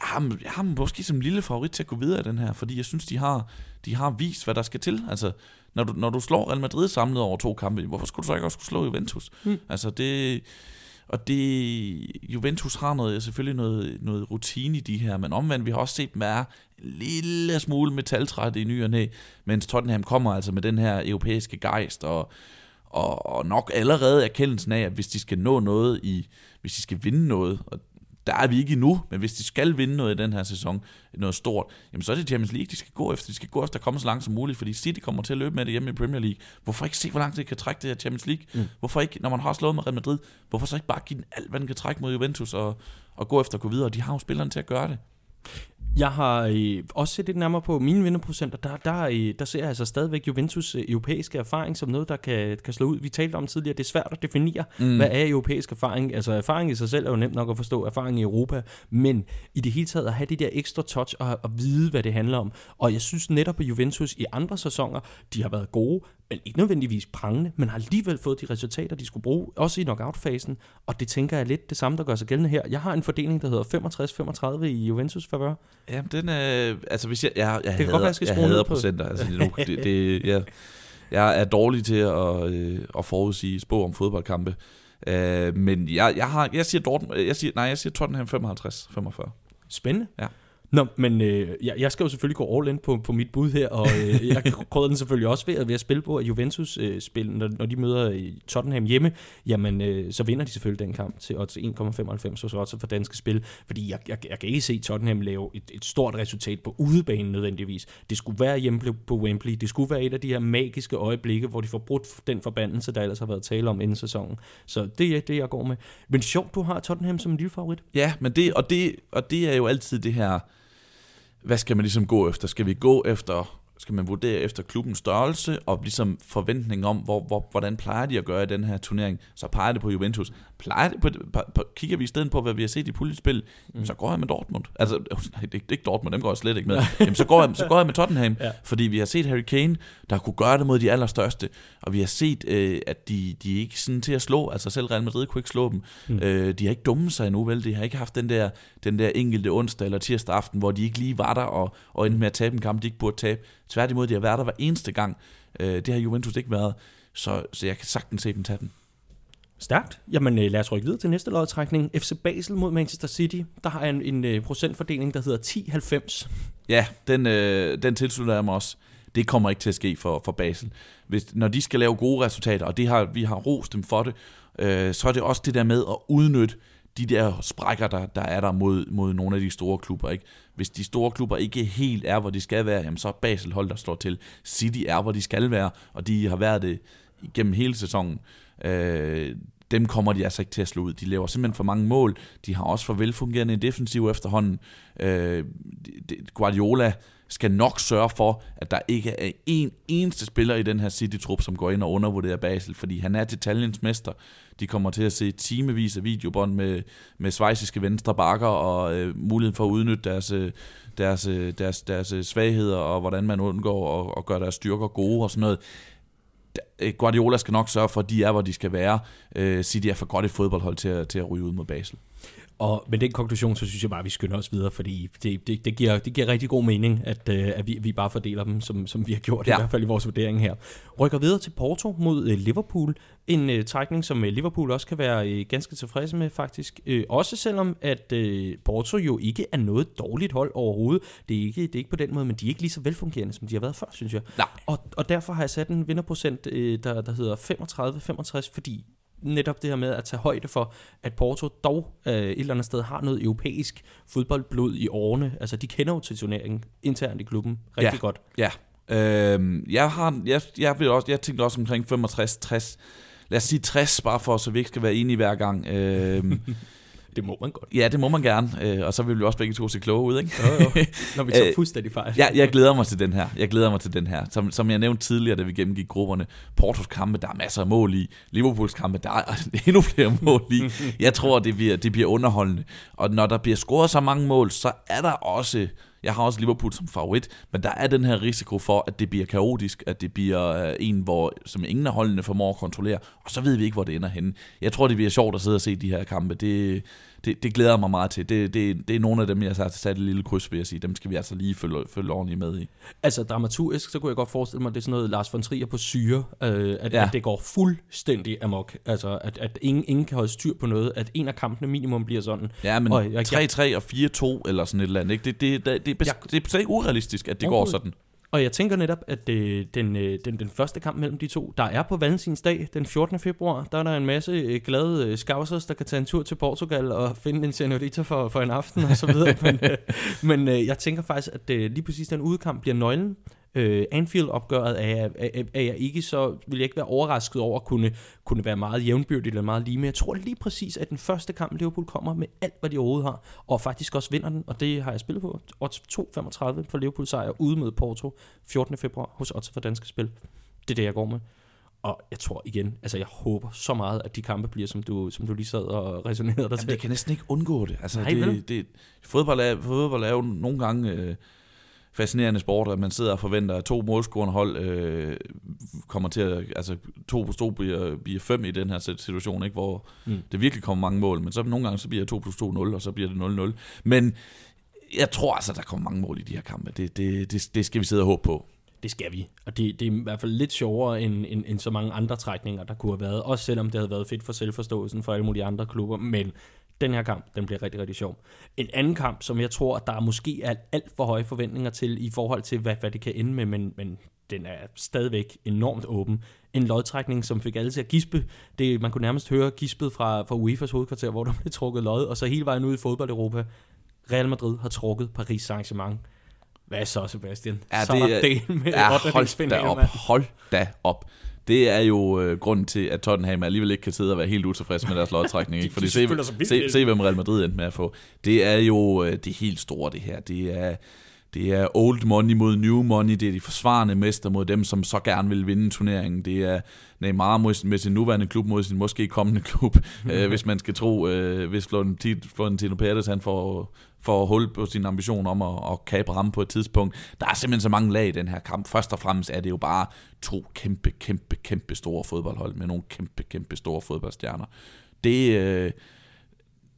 jeg har, jeg har måske som lille favorit til at gå videre i den her, fordi jeg synes, de har, de har vist, hvad der skal til. Altså, når du, når du slår Real Madrid samlet over to kampe, hvorfor skulle du så ikke også slå Juventus? Mm. Altså, det og det, Juventus har noget, selvfølgelig noget, noget rutine i de her, men omvendt, vi har også set dem være en lille smule metaltræt i ny og næ, mens Tottenham kommer altså med den her europæiske gejst, og, og, og nok allerede erkendelsen af, at hvis de skal nå noget i, hvis de skal vinde noget, og der er vi ikke endnu, men hvis de skal vinde noget i den her sæson, noget stort, jamen så er det Champions League, de skal gå efter. De skal gå efter at komme så langt som muligt, fordi City kommer til at løbe med det hjemme i Premier League. Hvorfor ikke se, hvor langt det kan trække det her Champions League? Mm. Hvorfor ikke, når man har slået med Real Madrid, hvorfor så ikke bare give den alt, hvad den kan trække mod Juventus og, og gå efter at gå videre? De har jo spillerne til at gøre det. Jeg har øh, også set lidt nærmere på mine vinderprocenter. Der, der, øh, der ser jeg altså stadigvæk Juventus øh, europæiske erfaring som noget, der kan, kan slå ud. Vi talte om tidligere, det er svært at definere, mm. hvad er europæisk erfaring. Altså erfaring i sig selv er jo nemt nok at forstå, erfaring i Europa, men i det hele taget at have det der ekstra touch og at vide, hvad det handler om. Og jeg synes netop, at Juventus i andre sæsoner, de har været gode, men ikke nødvendigvis prangende, men har alligevel fået de resultater, de skulle bruge, også i knockout-fasen, og det tænker jeg lidt det samme, der gør sig gældende her. Jeg har en fordeling, der hedder 65-35 i Juventus favør. Ja, den er, altså hvis jeg, jeg, jeg, det hader, godt være, jeg, jeg hader procenter, altså det, det, det jeg, jeg er dårlig til at, øh, at forudsige spå om fodboldkampe, uh, men jeg, jeg, har, jeg siger Dortmund, jeg siger, nej, jeg siger Tottenham 55-45. Spændende. Ja. Nå, men øh, jeg, jeg skal jo selvfølgelig gå all in på, på mit bud her, og øh, jeg krydder den selvfølgelig også ved, at ved at spille på, at Juventus øh, spil, når, når de møder øh, Tottenham hjemme, jamen øh, så vinder de selvfølgelig den kamp til odds 1,95 så også for danske spil, fordi jeg, jeg, jeg kan ikke se Tottenham lave et, et stort resultat på udebanen nødvendigvis. Det skulle være hjemme på Wembley, det skulle være et af de her magiske øjeblikke, hvor de får brudt den forbandelse, der ellers har været tale om inden sæsonen. Så det er det, jeg går med. Men sjovt, du har Tottenham som en lille favorit. Ja, men det, og det, og det er jo altid det her hvad skal man ligesom gå efter? Skal vi gå efter skal man vurdere efter klubbens størrelse og ligesom forventning om, hvor, hvor, hvordan plejer de at gøre i den her turnering, så peger det på Juventus. Plejer det på, på, på, kigger vi i stedet på, hvad vi har set i puljespil, mm. så går jeg med Dortmund. Altså, nej, det, det er ikke Dortmund, dem går jeg slet ikke med. Jamen, så, går jeg, så går jeg med Tottenham, ja. fordi vi har set Harry Kane, der kunne gøre det mod de allerstørste, og vi har set, øh, at de, de er ikke sådan til at slå, altså selv Real Madrid kunne ikke slå dem. Mm. Øh, de har ikke dummet sig endnu, vel? De har ikke haft den der, den der enkelte onsdag eller tirsdag aften, hvor de ikke lige var der og, og endte med at tabe en kamp, de ikke burde tabe. Tværtimod, de har været der hver eneste gang. Øh, det har Juventus ikke været, så, så jeg kan sagtens se dem tage den. Stærkt. Jamen øh, lad os rykke videre til næste lodtrækning. FC Basel mod Manchester City. Der har jeg en, en øh, procentfordeling, der hedder 10-90. Ja, den, øh, den tilslutter jeg mig også. Det kommer ikke til at ske for, for Basel. Hvis, når de skal lave gode resultater, og det har, vi har rost dem for det, øh, så er det også det der med at udnytte de der sprækker, der, der er der mod, mod nogle af de store klubber. Ikke? Hvis de store klubber ikke helt er, hvor de skal være, jamen så er Basel hold, der står til. City er, hvor de skal være, og de har været det gennem hele sæsonen. Øh, dem kommer de altså ikke til at slå ud. De laver simpelthen for mange mål. De har også for velfungerende defensiv efterhånden. Øh, Guardiola skal nok sørge for, at der ikke er en eneste spiller i den her City-trup, som går ind og undervurderer Basel, fordi han er detaljens mester. De kommer til at se timevis af videobånd med, med svejsiske venstre bakker og øh, muligheden for at udnytte deres, øh, øh, deres, deres, deres, deres svagheder og hvordan man undgår at, at gøre deres styrker gode og sådan noget. Øh, Guardiola skal nok sørge for, at de er, hvor de skal være. Øh, City er for godt et fodboldhold til at, til at ryge ud mod Basel. Og med den konklusion, så synes jeg bare, at vi skynder os videre, fordi det, det, det, giver, det giver rigtig god mening, at, øh, at vi, vi bare fordeler dem, som, som vi har gjort, ja. i hvert fald i vores vurdering her. Rykker videre til Porto mod uh, Liverpool. En uh, trækning, som Liverpool også kan være uh, ganske tilfredse med, faktisk. Uh, også selvom, at uh, Porto jo ikke er noget dårligt hold overhovedet. Det er, ikke, det er ikke på den måde, men de er ikke lige så velfungerende, som de har været før, synes jeg. Nej. Og, og derfor har jeg sat en vinderprocent, uh, der, der hedder 35-65, fordi netop det her med at tage højde for, at Porto dog øh, et eller andet sted har noget europæisk fodboldblod i årene. Altså, de kender jo til turneringen internt i klubben rigtig ja, godt. Ja, øh, jeg, har, jeg, jeg, vil også, jeg tænkte også omkring 65-60. Lad os sige 60, bare for, så vi ikke skal være enige hver gang. Øh, Det må man godt. Ja, det må man gerne, øh, og så vil vi også begge to se kloge ud, ikke? Jo, jo. Når vi så øh, fuldstændig fejl. Ja, jeg glæder mig til den her. Jeg glæder mig til den her. Som, som jeg nævnte tidligere, da vi gennemgik grupperne, Portos kampe, der er masser af mål i. Liverpools kampe, der er endnu flere mål i. Jeg tror, det bliver, det bliver underholdende. Og når der bliver scoret så mange mål, så er der også jeg har også Liverpool som favorit, men der er den her risiko for, at det bliver kaotisk, at det bliver øh, en, hvor, som ingen af holdene formår at kontrollere, og så ved vi ikke, hvor det ender henne. Jeg tror, det bliver sjovt at sidde og se de her kampe. Det, det, det glæder mig meget til. Det, det, det er nogle af dem, jeg har sat et lille kryds, vil jeg sige. Dem skal vi altså lige følge, følge ordentligt med i. Altså dramaturgisk, så kunne jeg godt forestille mig, at det er sådan noget Lars von Trier på syre, øh, at, ja. at det går fuldstændig amok. Altså, at, at ingen, ingen kan holde styr på noget, at en af kampene minimum bliver sådan. Ja, men 3-3 og 4-2 eller sådan et eller andet, ikke? Det, det, det, det, det, det er ikke urealistisk, at det går sådan. Og jeg tænker netop, at øh, den, øh, den, den første kamp mellem de to, der er på Valentinsdag den 14. februar, der er der en masse øh, glade øh, scousers, der kan tage en tur til Portugal og finde en senorita for, for en aften og så videre. men øh, men øh, jeg tænker faktisk, at øh, lige præcis den udkamp bliver nøglen øh, Anfield-opgøret er, er, er, er jeg ikke så, vil jeg ikke være overrasket over at kunne, kunne være meget jævnbyrdigt eller meget lige, men jeg tror lige præcis, at den første kamp Liverpool kommer med alt, hvad de overhovedet har, og faktisk også vinder den, og det har jeg spillet på. Odds 2,35 for Liverpool sejr ude med Porto 14. februar hos Odds for Danske Spil. Det er det, jeg går med. Og jeg tror igen, altså jeg håber så meget, at de kampe bliver, som du, som du lige sad og resonerede dig Jamen, til. det kan næsten ikke undgå det. Altså, Nej, det, det, fodbold, er, fodbold er jo nogle gange... Øh, fascinerende sport, at man sidder og forventer, at to målscorende hold øh, kommer til at, altså to plus to bliver, bliver fem i den her situation, ikke, hvor mm. det virkelig kommer mange mål, men så nogle gange så bliver 2 plus 2 0, og så bliver det 0-0. Men jeg tror altså, der kommer mange mål i de her kampe. Det, det, det, det skal vi sidde og håbe på. Det skal vi. Og det, det er i hvert fald lidt sjovere end, end, end så mange andre trækninger, der kunne have været. Også selvom det havde været fedt for selvforståelsen for alle mulige andre klubber. Men den her kamp, den bliver rigtig, rigtig sjov. En anden kamp, som jeg tror, at der måske er alt for høje forventninger til, i forhold til, hvad, hvad det kan ende med, men, men den er stadigvæk enormt åben. En lodtrækning, som fik alle til at gispe. Det, man kunne nærmest høre gispet fra, fra UEFA's hovedkvarter, hvor der blev trukket lod, og så hele vejen ud i fodbold-Europa. Real Madrid har trukket Paris Saint-Germain. Hvad så, Sebastian? Ja, så det, er, det med ja, hold da op, hold da op det er jo øh, grunden til, at Tottenham alligevel ikke kan sidde og være helt utilfreds med deres lodtrækning. Ikke? Fordi se, se, se, hvem Real Madrid endte med at få. Det er jo øh, det helt store, det her. Det er, det er old money mod new money, det er de forsvarende mester mod dem, som så gerne vil vinde turneringen. Det er Neymar mod, med sin nuværende klub mod sin måske kommende klub, øh, hvis man skal tro, øh, hvis Florentino Pérez han får, får hul på sin ambition om at, at kabe ramme på et tidspunkt. Der er simpelthen så mange lag i den her kamp. Først og fremmest er det jo bare to kæmpe, kæmpe, kæmpe store fodboldhold med nogle kæmpe, kæmpe store fodboldstjerner. Det, øh,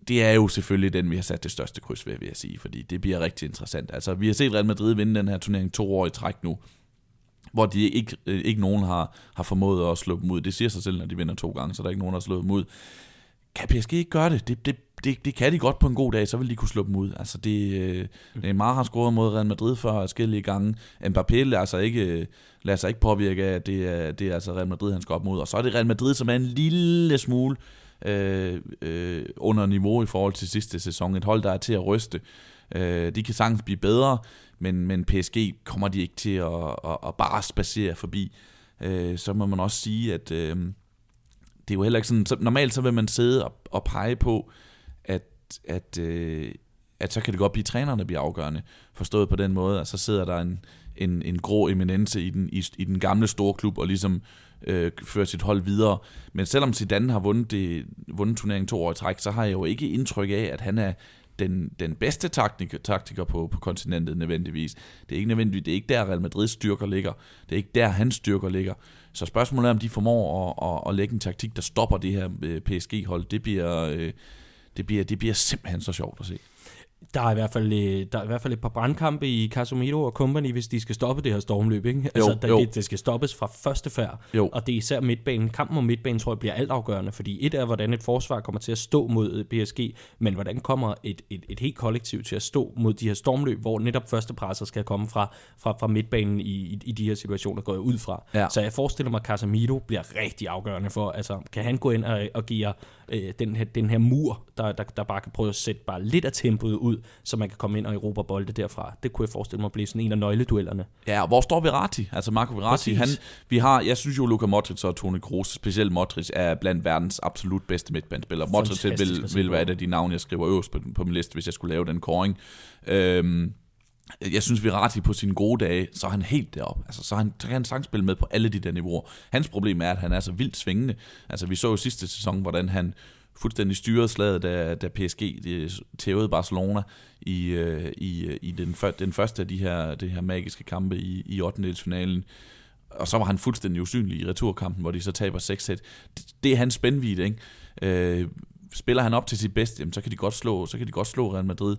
det er jo selvfølgelig den, vi har sat det største kryds ved, vil jeg sige, fordi det bliver rigtig interessant. Altså, vi har set Real Madrid vinde den her turnering to år i træk nu, hvor de ikke, øh, ikke nogen har, har formået at slå dem ud. Det siger sig selv, når de vinder to gange, så der er ikke nogen, der har slået dem ud. Kan PSG ikke gøre det? Det, det, det, det kan de godt på en god dag, så vil de kunne slå dem ud. Altså det, øh, Neymar har scoret mod Real Madrid før forskellige gange. Mbappé lader sig ikke, øh, lader sig ikke påvirke af, at det er, det er altså Real Madrid, han skal op mod. Og så er det Real Madrid, som er en lille smule øh, øh, under niveau i forhold til sidste sæson. Et hold, der er til at ryste. Øh, de kan sagtens blive bedre, men, men PSG kommer de ikke til at, at, at bare spacere forbi. Øh, så må man også sige, at øh, det er jo heller ikke sådan... Så normalt så vil man sidde og, og pege på, at, at, øh, at så kan det godt blive trænerne, der bliver afgørende. Forstået på den måde, at så sidder der en, en, en grå eminence i den, i, i den gamle store klub og ligesom øh, Øh, fører sit hold videre. Men selvom Zidane har vundet, det, vundet turneringen to år i træk, så har jeg jo ikke indtryk af, at han er den, den bedste taktiker, taktiker på, på kontinentet nødvendigvis. Det er ikke nødvendigvis, det er ikke der Real Madrids styrker ligger. Det er ikke der hans styrker ligger. Så spørgsmålet er, om de formår at, at, at lægge en taktik, der stopper det her øh, PSG-hold. Det bliver, øh, det, bliver, det bliver simpelthen så sjovt at se der er i hvert fald øh, der er i hvert fald et par brandkampe i Casemiro og company, hvis de skal stoppe det her stormløb, ikke? Altså, jo, der, jo. Det, det, skal stoppes fra første færd, jo. og det er især midtbanen. Kampen om midtbanen tror jeg bliver altafgørende, fordi et er, hvordan et forsvar kommer til at stå mod øh, PSG, men hvordan kommer et, et, et helt kollektiv til at stå mod de her stormløb, hvor netop første presser skal komme fra, fra, fra midtbanen i, i, i de her situationer, går jeg ud fra. Ja. Så jeg forestiller mig, at Casemiro bliver rigtig afgørende for, altså kan han gå ind og, og give øh, den, her, den her mur, der, der, der bare kan prøve at sætte bare lidt af tempoet ud, så man kan komme ind og Europa bolde derfra. Det kunne jeg forestille mig at blive sådan en af nøgleduellerne. Ja, hvor står Verratti? Altså Marco Verratti, han, vi har, jeg synes jo Luka Modric og Toni Kroos, specielt Modric, er blandt verdens absolut bedste midtbandspillere. Modric vil, vil være et af de navne, jeg skriver øverst på, på min liste, hvis jeg skulle lave den koring. Øhm, jeg synes, Virati på sine gode dage, så er han helt deroppe. Altså, så, han, så kan han sangspille med på alle de der niveauer. Hans problem er, at han er så vildt svingende. Altså, vi så jo sidste sæson, hvordan han fuldstændig styrede slaget, da, da PSG tævede Barcelona i, øh, i, øh, i den, den første af de her, de her magiske kampe i, i 8. finalen. Og så var han fuldstændig usynlig i returkampen, hvor de så taber 6 sæt. Det, det er hans spændvidde, ikke? Øh, spiller han op til sit bedste, jamen, så kan de godt slå, så kan de godt slå Real Madrid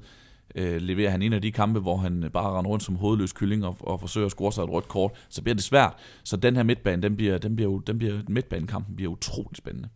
øh, leverer han en af de kampe, hvor han øh, bare render rundt som hovedløs kylling og, og forsøger at score sig et rødt kort, så bliver det svært. Så den her midtbane, den bliver, den bliver, den bliver, midtbanekampen bliver utrolig spændende.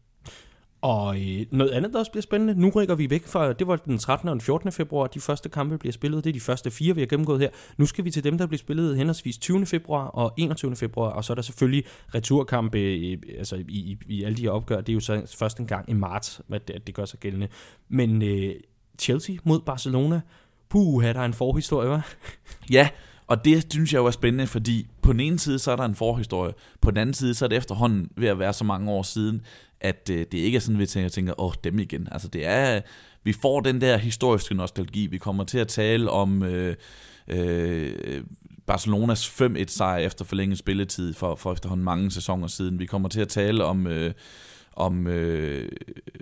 Og øh, noget andet, der også bliver spændende, nu rykker vi væk fra, det var den 13. og den 14. februar, de første kampe bliver spillet, det er de første fire, vi har gennemgået her. Nu skal vi til dem, der bliver spillet henholdsvis 20. februar og 21. februar, og så er der selvfølgelig returkampe øh, altså i, i, i alle de her opgør, det er jo så først en gang i marts, at det, at det gør sig gældende. Men øh, Chelsea mod Barcelona, puh, der er en forhistorie, hva'? ja, og det synes jeg jo er spændende, fordi på den ene side, så er der en forhistorie. På den anden side, så er det efterhånden ved at være så mange år siden, at øh, det ikke er sådan, at vi tænker, åh, dem igen. Altså det er, vi får den der historiske nostalgi. Vi kommer til at tale om øh, øh, Barcelonas 5-1 sejr efter forlænget spilletid for, for efterhånden mange sæsoner siden. Vi kommer til at tale om... Øh, om øh,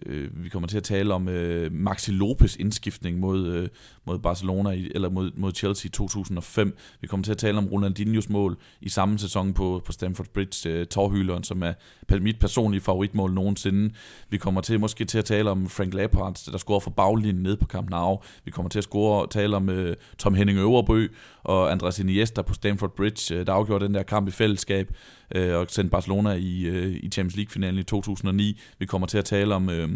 øh, vi kommer til at tale om øh, Maxi Lopez indskiftning mod, øh, mod Barcelona i, eller mod, mod Chelsea i 2005. Vi kommer til at tale om Ronaldinhos mål i samme sæson på, på Stamford Bridge, øh, torhyleren, som er mit personlige favoritmål nogensinde. Vi kommer til måske til at tale om Frank Lampard, der scorer for baglinjen ned på Camp Nou. Vi kommer til at score, tale om øh, Tom Henning Øverbø og Andres Iniesta på Stamford Bridge, øh, der afgjorde den der kamp i fællesskab øh, og sendte Barcelona i, øh, i Champions League-finalen i 2009. Vi kommer til at tale om... Øh,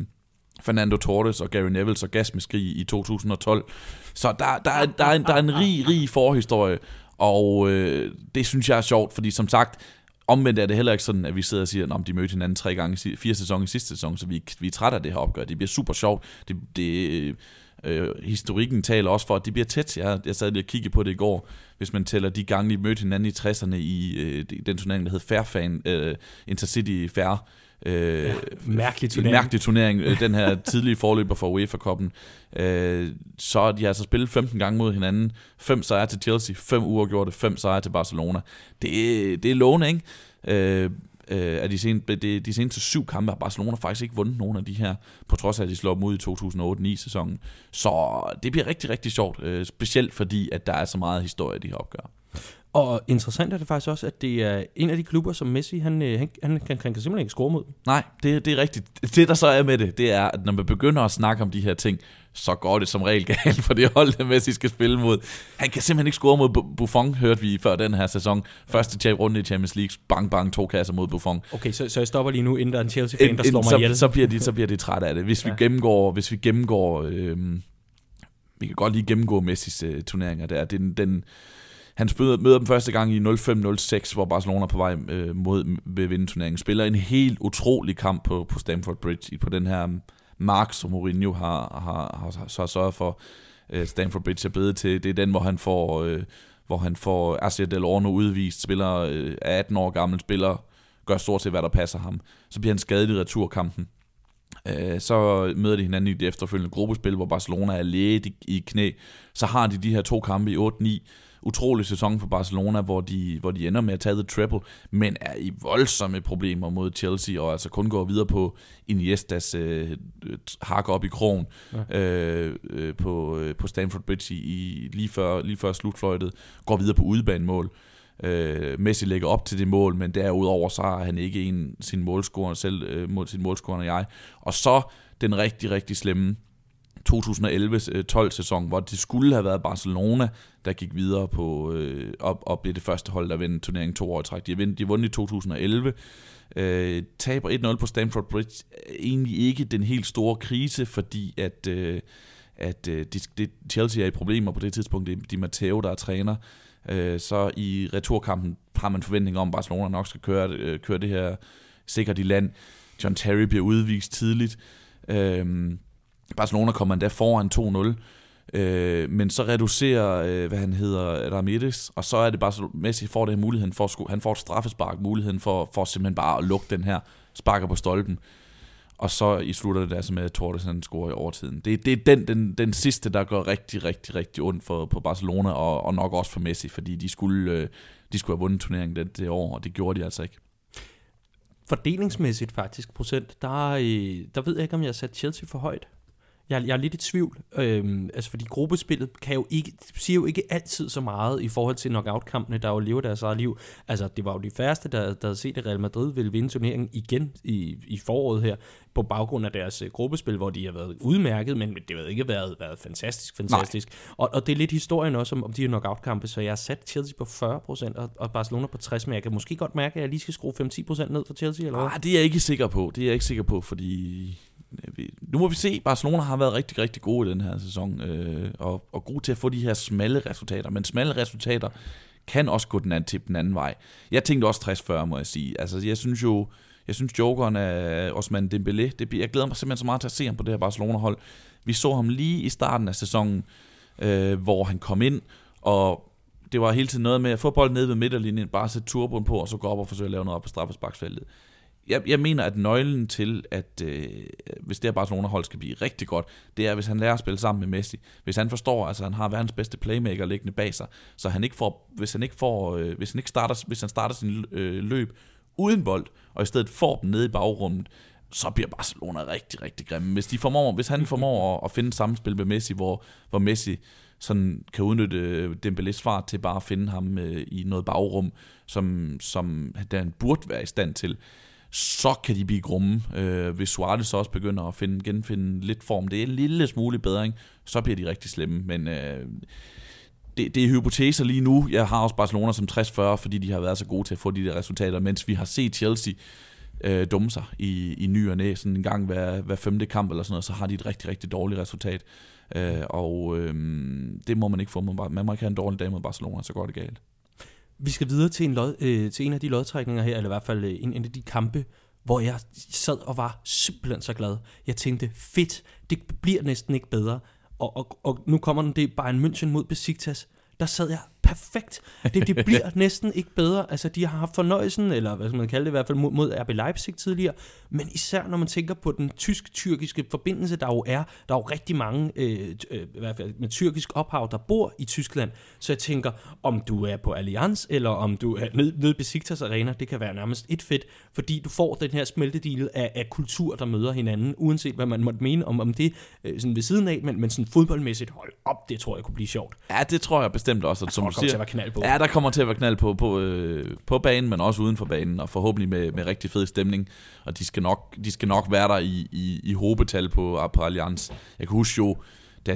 Fernando Torres og Gary Neville's orgasmeskrig i 2012. Så der, der, er, der, er, en, der er en rig, rig forhistorie, og øh, det synes jeg er sjovt, fordi som sagt, omvendt er det heller ikke sådan, at vi sidder og siger, at de mødte hinanden tre gange, fire sæsoner i sidste sæson, så vi, vi er trætte af det her opgør. Det bliver super sjovt. Det, det, Øh, øh historikken taler også for, at det bliver tæt. Jeg, jeg sad lige og kiggede på det i går. Hvis man tæller de gange, de mødte hinanden i 60'erne i øh, den turnering, der hed Fairfan, øh, Intercity Fair, Øh, ja, mærkelig turnering. Mærkelig turnering, øh, den her tidlige forløber for UEFA-koppen. Øh, så de har altså spillet 15 gange mod hinanden. Fem sejre til Chelsea, fem uafgjorte, fem sejre til Barcelona. Det, det er lovende, ikke? Øh, øh, af de, sen, de, de seneste syv kampe har Barcelona faktisk ikke vundet nogen af de her, på trods af, at de slår dem ud i 2008-9 sæsonen. Så det bliver rigtig, rigtig sjovt, øh, specielt fordi, at der er så meget historie, de her opgør. Og interessant er det faktisk også, at det er en af de klubber, som Messi, han, øh, han, han, han, kan simpelthen ikke score mod. Nej, det, det er rigtigt. Det, der så er med det, det er, at når man begynder at snakke om de her ting, så går det som regel galt for det hold, der Messi skal spille mod. Han kan simpelthen ikke score mod Buffon, hørte vi før den her sæson. Første runde i Champions League, bang bang, to kasser mod Buffon. Okay, så, så jeg stopper lige nu, inden der er en Chelsea-fan, der slår mig så, ihjel. Så bliver de, så bliver de træt af det. Hvis vi ja. gennemgår, hvis vi gennemgår øh, vi kan godt lige gennemgå Messis øh, turneringer der. Den, den, han møder, møder dem første gang i 05-06, hvor Barcelona er på vej øh, mod ved vinde turneringen. Spiller en helt utrolig kamp på, på Stamford Bridge, på den her mm, mark, som Mourinho har, har, har, har sørget for, øh, Stamford Bridge er blevet til. Det er den, hvor han får, øh, hvor han får Asier Del Orno udvist, spiller øh, 18 år gammel, spiller, gør stort set, hvad der passer ham. Så bliver han skadet i returkampen. Øh, så møder de hinanden i det efterfølgende gruppespil, hvor Barcelona er læget i, i knæ. Så har de de her to kampe i 8-9, utrolig sæson for Barcelona, hvor de, hvor de ender med at tage the triple, men er i voldsomme problemer mod Chelsea, og altså kun går videre på Iniestas øh, hak op i krogen ja. øh, øh, på, øh, på Stamford Bridge i, lige, før, lige før slutfløjtet, går videre på udebanemål. Øh, Messi lægger op til det mål, men derudover så har han ikke en sin målscorer selv, øh, sin målscorer jeg. Og så den rigtig, rigtig slemme 2011-12 øh, sæson, hvor det skulle have været Barcelona, der gik videre på øh, op, og blev det første hold, der vandt turneringen to år i træk. De har de vundet i 2011, øh, taber 1-0 på Stamford Bridge. Egentlig ikke den helt store krise, fordi at, øh, at øh, de, de, Chelsea er i problemer på det tidspunkt. Det er Di Matteo, der er træner. Øh, så i returkampen har man forventning om, at Barcelona nok skal køre, øh, køre det her sikkert i land. John Terry bliver udvist tidligt. Øh, Barcelona kommer endda foran 2-0, øh, men så reducerer, øh, hvad han hedder, Ramirez, og så er det bare, så Messi får det her muligheden for, han får et straffespark, muligheden for, for simpelthen bare at lukke den her, sparker på stolpen, og så i slutter det altså med, at Torres han scorer i overtiden. Det, det er den, den, den sidste, der går rigtig, rigtig, rigtig ondt for, på Barcelona, og, og nok også for Messi, fordi de skulle, øh, de skulle have vundet turneringen det, det år, og det gjorde de altså ikke fordelingsmæssigt faktisk procent, der, der ved jeg ikke, om jeg har sat Chelsea for højt. Jeg, jeg er lidt i tvivl, øhm, altså fordi gruppespillet kan jo ikke, siger jo ikke altid så meget i forhold til knockout-kampene, der jo lever deres eget liv. Altså det var jo de første, der, der havde set, at Real Madrid ville vinde turneringen igen i, i foråret her, på baggrund af deres uh, gruppespil, hvor de har været udmærket, men det har ikke været, været fantastisk, fantastisk. Og, og det er lidt historien også om, om de her knockout-kampe, så jeg har sat Chelsea på 40% og, og Barcelona på 60%, men jeg kan måske godt mærke, at jeg lige skal skrue 5-10% ned for Chelsea, eller hvad? Ah, det er jeg ikke sikker på, det er jeg ikke sikker på, fordi Øh, nu må vi se, Barcelona har været rigtig, rigtig gode i den her sæson, øh, og, og gode til at få de her smalle resultater, men smalle resultater kan også gå den anden, til den anden vej. Jeg tænkte også 60-40, må jeg sige. Altså, jeg synes jo, jeg synes Jokeren af Osman Dembélé, det, jeg glæder mig simpelthen så meget til at se ham på det her Barcelona-hold. Vi så ham lige i starten af sæsonen, øh, hvor han kom ind, og det var hele tiden noget med at få bolden ned ved midterlinjen, bare sætte turboen på, og så gå op og forsøge at lave noget op på straffesparksfeltet jeg, jeg mener, at nøglen til, at øh, hvis det her Barcelona-hold skal blive rigtig godt, det er, hvis han lærer at spille sammen med Messi. Hvis han forstår, altså han har verdens bedste playmaker liggende bag sig, så han ikke får, hvis han ikke får, øh, hvis han ikke starter, hvis han starter sin øh, løb uden bold, og i stedet får den nede i bagrummet, så bliver Barcelona rigtig, rigtig grimme. Hvis, de formår, hvis han formår at, at finde samspil med Messi, hvor, hvor Messi sådan kan udnytte øh, Dembélés fart til bare at finde ham øh, i noget bagrum, som, som han burde være i stand til, så kan de blive grumme. Øh, hvis Suarez også begynder at finde, genfinde lidt form, det er en lille smule bedring, så bliver de rigtig slemme. Men øh, det, det er hypoteser lige nu. Jeg har også Barcelona som 60-40, fordi de har været så gode til at få de der resultater, mens vi har set Chelsea øh, dumme sig i, i ny og næ, sådan en gang hver, hver femte kamp eller sådan noget, så har de et rigtig, rigtig dårligt resultat. Øh, og øh, det må man ikke få. Man må ikke have en dårlig dag mod Barcelona, så går det galt. Vi skal videre til en, lod, øh, til en af de lodtrækninger her, eller i hvert fald øh, en, en af de kampe, hvor jeg sad og var simpelthen så glad. Jeg tænkte, fedt, det bliver næsten ikke bedre. og, og, og nu kommer den det Bayern München mod Besiktas, der sad jeg perfekt. Det, det bliver næsten ikke bedre. Altså, de har haft fornøjelsen, eller hvad skal man kalde det i hvert fald, mod, mod RB Leipzig tidligere. Men især når man tænker på den tysk-tyrkiske forbindelse, der jo er, der er jo rigtig mange, øh, øh, i hvert fald med tyrkisk ophav, der bor i Tyskland. Så jeg tænker, om du er på Allianz, eller om du er nede ned Besiktas Arena, det kan være nærmest et fedt, fordi du får den her smeltedil af, af kultur, der møder hinanden, uanset hvad man måtte mene om, om det øh, sådan ved siden af, men, men sådan fodboldmæssigt, hold op, det tror jeg kunne blive sjovt. Ja, det tror jeg bestemt også. At, som kommer til at være knald på. Ja, der kommer til at være knald på, på, øh, på banen, men også uden for banen, og forhåbentlig med, med rigtig fed stemning. Og de skal nok, de skal nok være der i, i, i hobetal på, på Allianz. Jeg kan huske jo, da,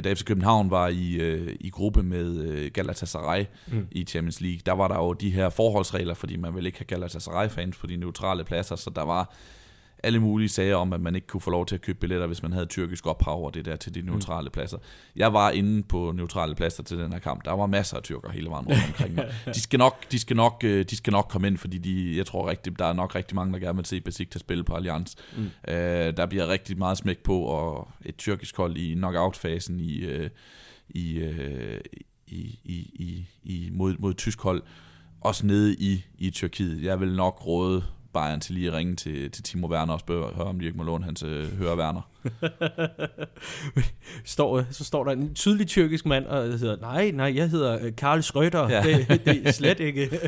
da FC København var i, øh, i gruppe med øh, Galatasaray mm. i Champions League, der var der jo de her forholdsregler, fordi man ville ikke have Galatasaray-fans på de neutrale pladser, så der var alle mulige sager om, at man ikke kunne få lov til at købe billetter, hvis man havde tyrkisk ophav og det der til de mm. neutrale pladser. Jeg var inde på neutrale pladser til den her kamp. Der var masser af tyrker hele vejen rundt omkring mig. De skal nok, de skal nok, øh, de skal nok komme ind, fordi de, jeg tror rigtig, der er nok rigtig mange, der gerne vil se Besiktas spille på Allianz. Mm. Øh, der bliver rigtig meget smæk på, og et tyrkisk hold i knockout-fasen i, øh, i, øh, i, i, i, i, mod, mod tysk hold, også nede i, i Tyrkiet. Jeg vil nok råde Bayern til lige at ringe til, til Timo Werner og spørge, høre, om de ikke må låne hans øh, høre Werner. står, så står der en tydelig tyrkisk mand, og hedder, nej, nej, jeg hedder øh, Karl Schröder. Ja. Det, det er slet ikke.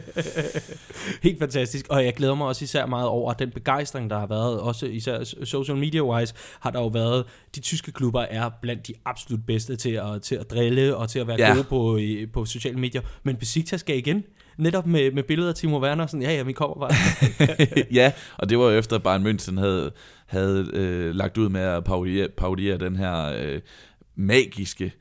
Helt fantastisk. Og jeg glæder mig også især meget over den begejstring, der har været, også især social media-wise, har der jo været, de tyske klubber er blandt de absolut bedste til at, til at drille og til at være ja. gode på, på sociale medier. Men Besiktas skal igen netop med, med billeder af Timo Werner, sådan, ja, ja, vi kommer bare. ja, og det var jo efter, at Bayern München havde, havde øh, lagt ud med at parodiere, parodiere den her øh, magiske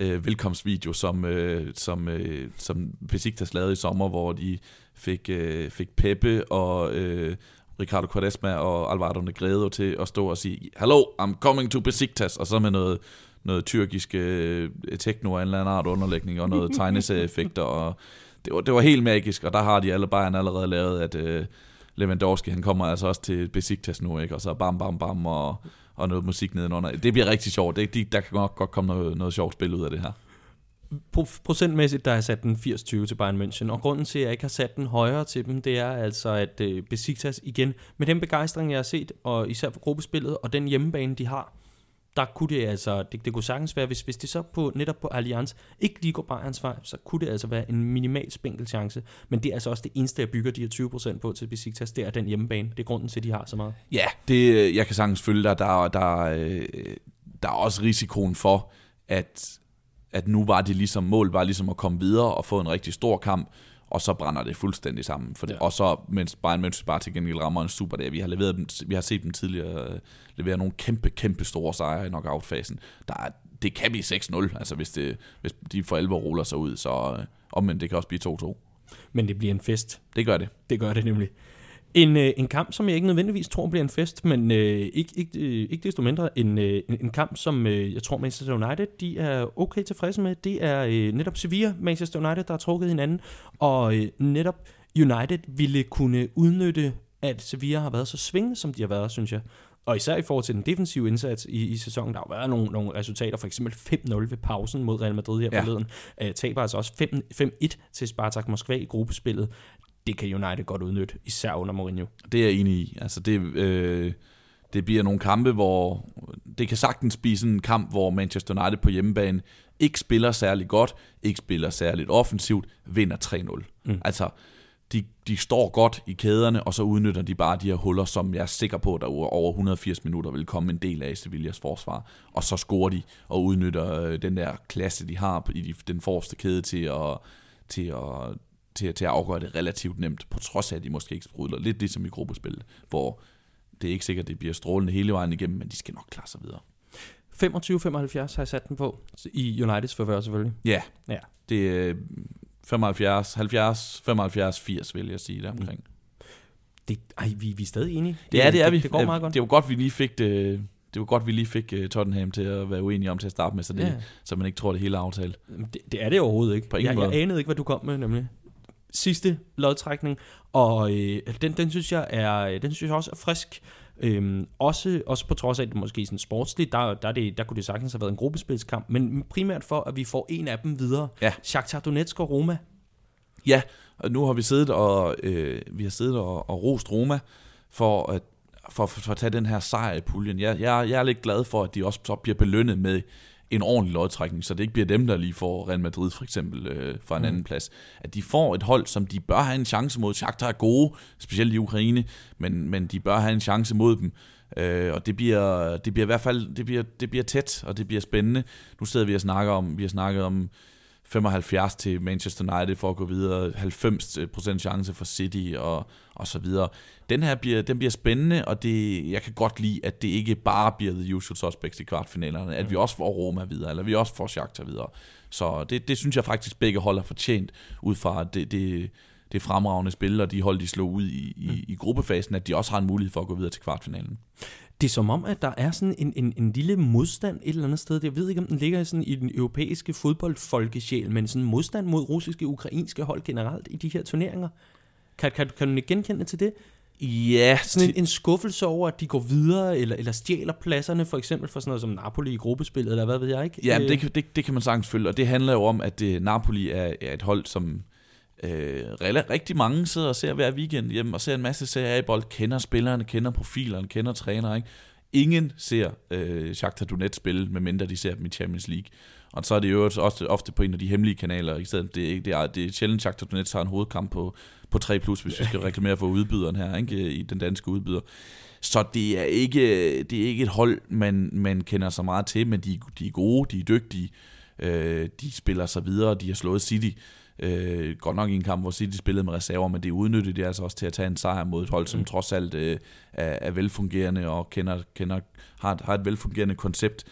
øh, velkomstvideo, som, øh, som, øh, som Besiktas lavede i sommer, hvor de fik, øh, fik Peppe og øh, Ricardo Quaresma og Alvaro Negredo til at stå og sige, Hello, I'm coming to Besiktas, og så med noget, noget tyrkisk øh, techno af en eller anden art underlægning, og noget tegneserieeffekter, og det var, det var helt magisk, og der har de alle Bayern allerede lavet, at øh, Lewandowski, han kommer altså også til Besiktas nu, ikke? og så bam, bam, bam, og, og noget musik nedenunder. Det bliver rigtig sjovt. Det, de, der kan nok godt komme noget, noget sjovt spil ud af det her. Procentmæssigt, der har jeg sat den 80-20 til Bayern München, og grunden til, at jeg ikke har sat den højere til dem, det er altså, at øh, Besiktas igen, med den begejstring, jeg har set, og især for gruppespillet, og den hjemmebane, de har, der kunne det altså, det, det kunne sagtens være, hvis, hvis det så på, netop på Allianz ikke lige går Bayerns vej, så kunne det altså være en minimal spinkel chance. Men det er altså også det eneste, jeg bygger de her 20% på til Besiktas, det er den hjemmebane. Det er grunden til, at de har så meget. Ja, det, øh, jeg kan sagtens følge dig. Der, der, der, der er også risikoen for, at, at nu var det ligesom, mål var ligesom at komme videre og få en rigtig stor kamp, og så brænder det fuldstændig sammen. For det, ja. Og så, mens Bayern München bare til gengæld rammer en super dag. Vi har, leveret dem, vi har set dem tidligere uh, levere nogle kæmpe, kæmpe store sejre i knockout-fasen. Der er, det kan blive 6-0, altså hvis, det, hvis de for alvor ruller sig ud, så uh, omvendt, det kan også blive 2-2. Men det bliver en fest. Det gør det. Det gør det nemlig. En, øh, en kamp, som jeg ikke nødvendigvis tror bliver en fest, men øh, ikke, ikke, øh, ikke desto mindre en, øh, en, en kamp, som øh, jeg tror Manchester United de er okay tilfredse med. Det er øh, netop Sevilla, Manchester United, der har trukket hinanden, og øh, netop United ville kunne udnytte, at Sevilla har været så svingende, som de har været, synes jeg. Og især i forhold til den defensive indsats i, i sæsonen, der har været nogle, nogle resultater, for eksempel 5-0 ved pausen mod Real Madrid her ja. forleden. Uh, taber altså også 5-1 til Spartak Moskva i gruppespillet det kan United godt udnytte, især under Mourinho. Det er jeg enig i. Altså det, øh, det bliver nogle kampe, hvor det kan sagtens blive sådan en kamp, hvor Manchester United på hjemmebane ikke spiller særlig godt, ikke spiller særligt offensivt, vinder 3-0. Mm. Altså, de, de står godt i kæderne, og så udnytter de bare de her huller, som jeg er sikker på, der over 180 minutter vil komme en del af Sevillas forsvar. Og så scorer de og udnytter øh, den der klasse, de har i den forreste kæde til at, til at til, til at afgøre det relativt nemt, på trods af, at de måske ikke sprudler. Lidt ligesom i gruppespillet, hvor det er ikke sikkert, at det bliver strålende hele vejen igennem, men de skal nok klare sig videre. 25-75 har jeg sat den på, i Uniteds forvør selvfølgelig. Ja, ja. det er 75, 70, 75, 80 vil jeg sige der omkring. Mm. Det, ej, vi, vi er stadig enige. Det, ja, det er det, vi. Det går meget godt. Det var godt, vi lige fik det, det var godt, vi lige fik uh, Tottenham til at være uenige om til at starte med, så, det, ja. så man ikke tror, det hele er aftalt. Det, det er det overhovedet ikke. På jeg, jeg anede ikke, hvad du kom med, nemlig sidste lodtrækning, og øh, den, den synes jeg er, den synes jeg også er frisk. Øhm, også, også på trods af, at det måske er sådan sportsligt, der, der, det, der kunne det sagtens have været en gruppespilskamp, men primært for, at vi får en af dem videre. Ja. Shakhtar Donetsk og Roma. Ja, og nu har vi siddet og, øh, vi har siddet og, og rost Roma for at, for, for, for at tage den her sejr i puljen. Jeg, jeg, jeg er lidt glad for, at de også så bliver belønnet med en ordentlig lodtrækning, så det ikke bliver dem, der lige får Real Madrid for eksempel øh, fra en mm. anden plads. At de får et hold, som de bør have en chance mod. Shakhtar er gode, specielt i Ukraine, men, men de bør have en chance mod dem. Øh, og det bliver, det bliver i hvert fald det bliver, det bliver tæt, og det bliver spændende. Nu sidder vi og snakker om, vi har snakket om 75 til Manchester United for at gå videre, 90% chance for City og, og så videre. Den her bliver, den bliver spændende, og det, jeg kan godt lide, at det ikke bare bliver the usual suspects i kvartfinalerne, at vi også får Roma videre, eller vi også får Shakhtar videre. Så det, det synes jeg faktisk begge hold har fortjent, ud fra det, det, det fremragende spil, og de hold, de slog ud i, i, i gruppefasen, at de også har en mulighed for at gå videre til kvartfinalen. Det er som om, at der er sådan en, en, en lille modstand et eller andet sted. Jeg ved ikke, om den ligger sådan i den europæiske fodboldfolkesjæl, men sådan modstand mod russiske ukrainske hold generelt i de her turneringer. Kan, kan, kan du genkende til det? Ja, Sådan en, en skuffelse over, at de går videre, eller, eller stjæler pladserne, for eksempel for sådan noget som Napoli i gruppespillet, eller hvad ved jeg ikke? Ja, men Øh, det, kan- det, det kan man sagtens følge, og det handler jo om, at det, Napoli er, er et hold, som øh, rigtig mange sidder og ser hver weekend hjemme, og ser en masse serier i bold, kender spillerne, kender profilerne, kender trænere, ikke? Ingen ser øh, Shakhtar Donetsk spille, medmindre de ser dem i Champions League. Og så er det jo også ofte på en af de hemmelige kanaler. I stedet, det, er, ikke- det, er, det er sjældent, Shakhtar Donetsk har en hovedkamp på, på 3+, plus, hvis vi skal reklamere for udbyderen her, ikke? i den danske udbyder. Så det er ikke, det er ikke et hold, man, man kender så meget til, men de, de er gode, de er dygtige, øh, de spiller sig videre, de har slået City. Øh, godt nok i en kamp, hvor City spillede med reserver, men det udnyttede de altså også til at tage en sejr mod et hold, som trods alt øh, er, er velfungerende og kender, kender, har, et- har et velfungerende koncept.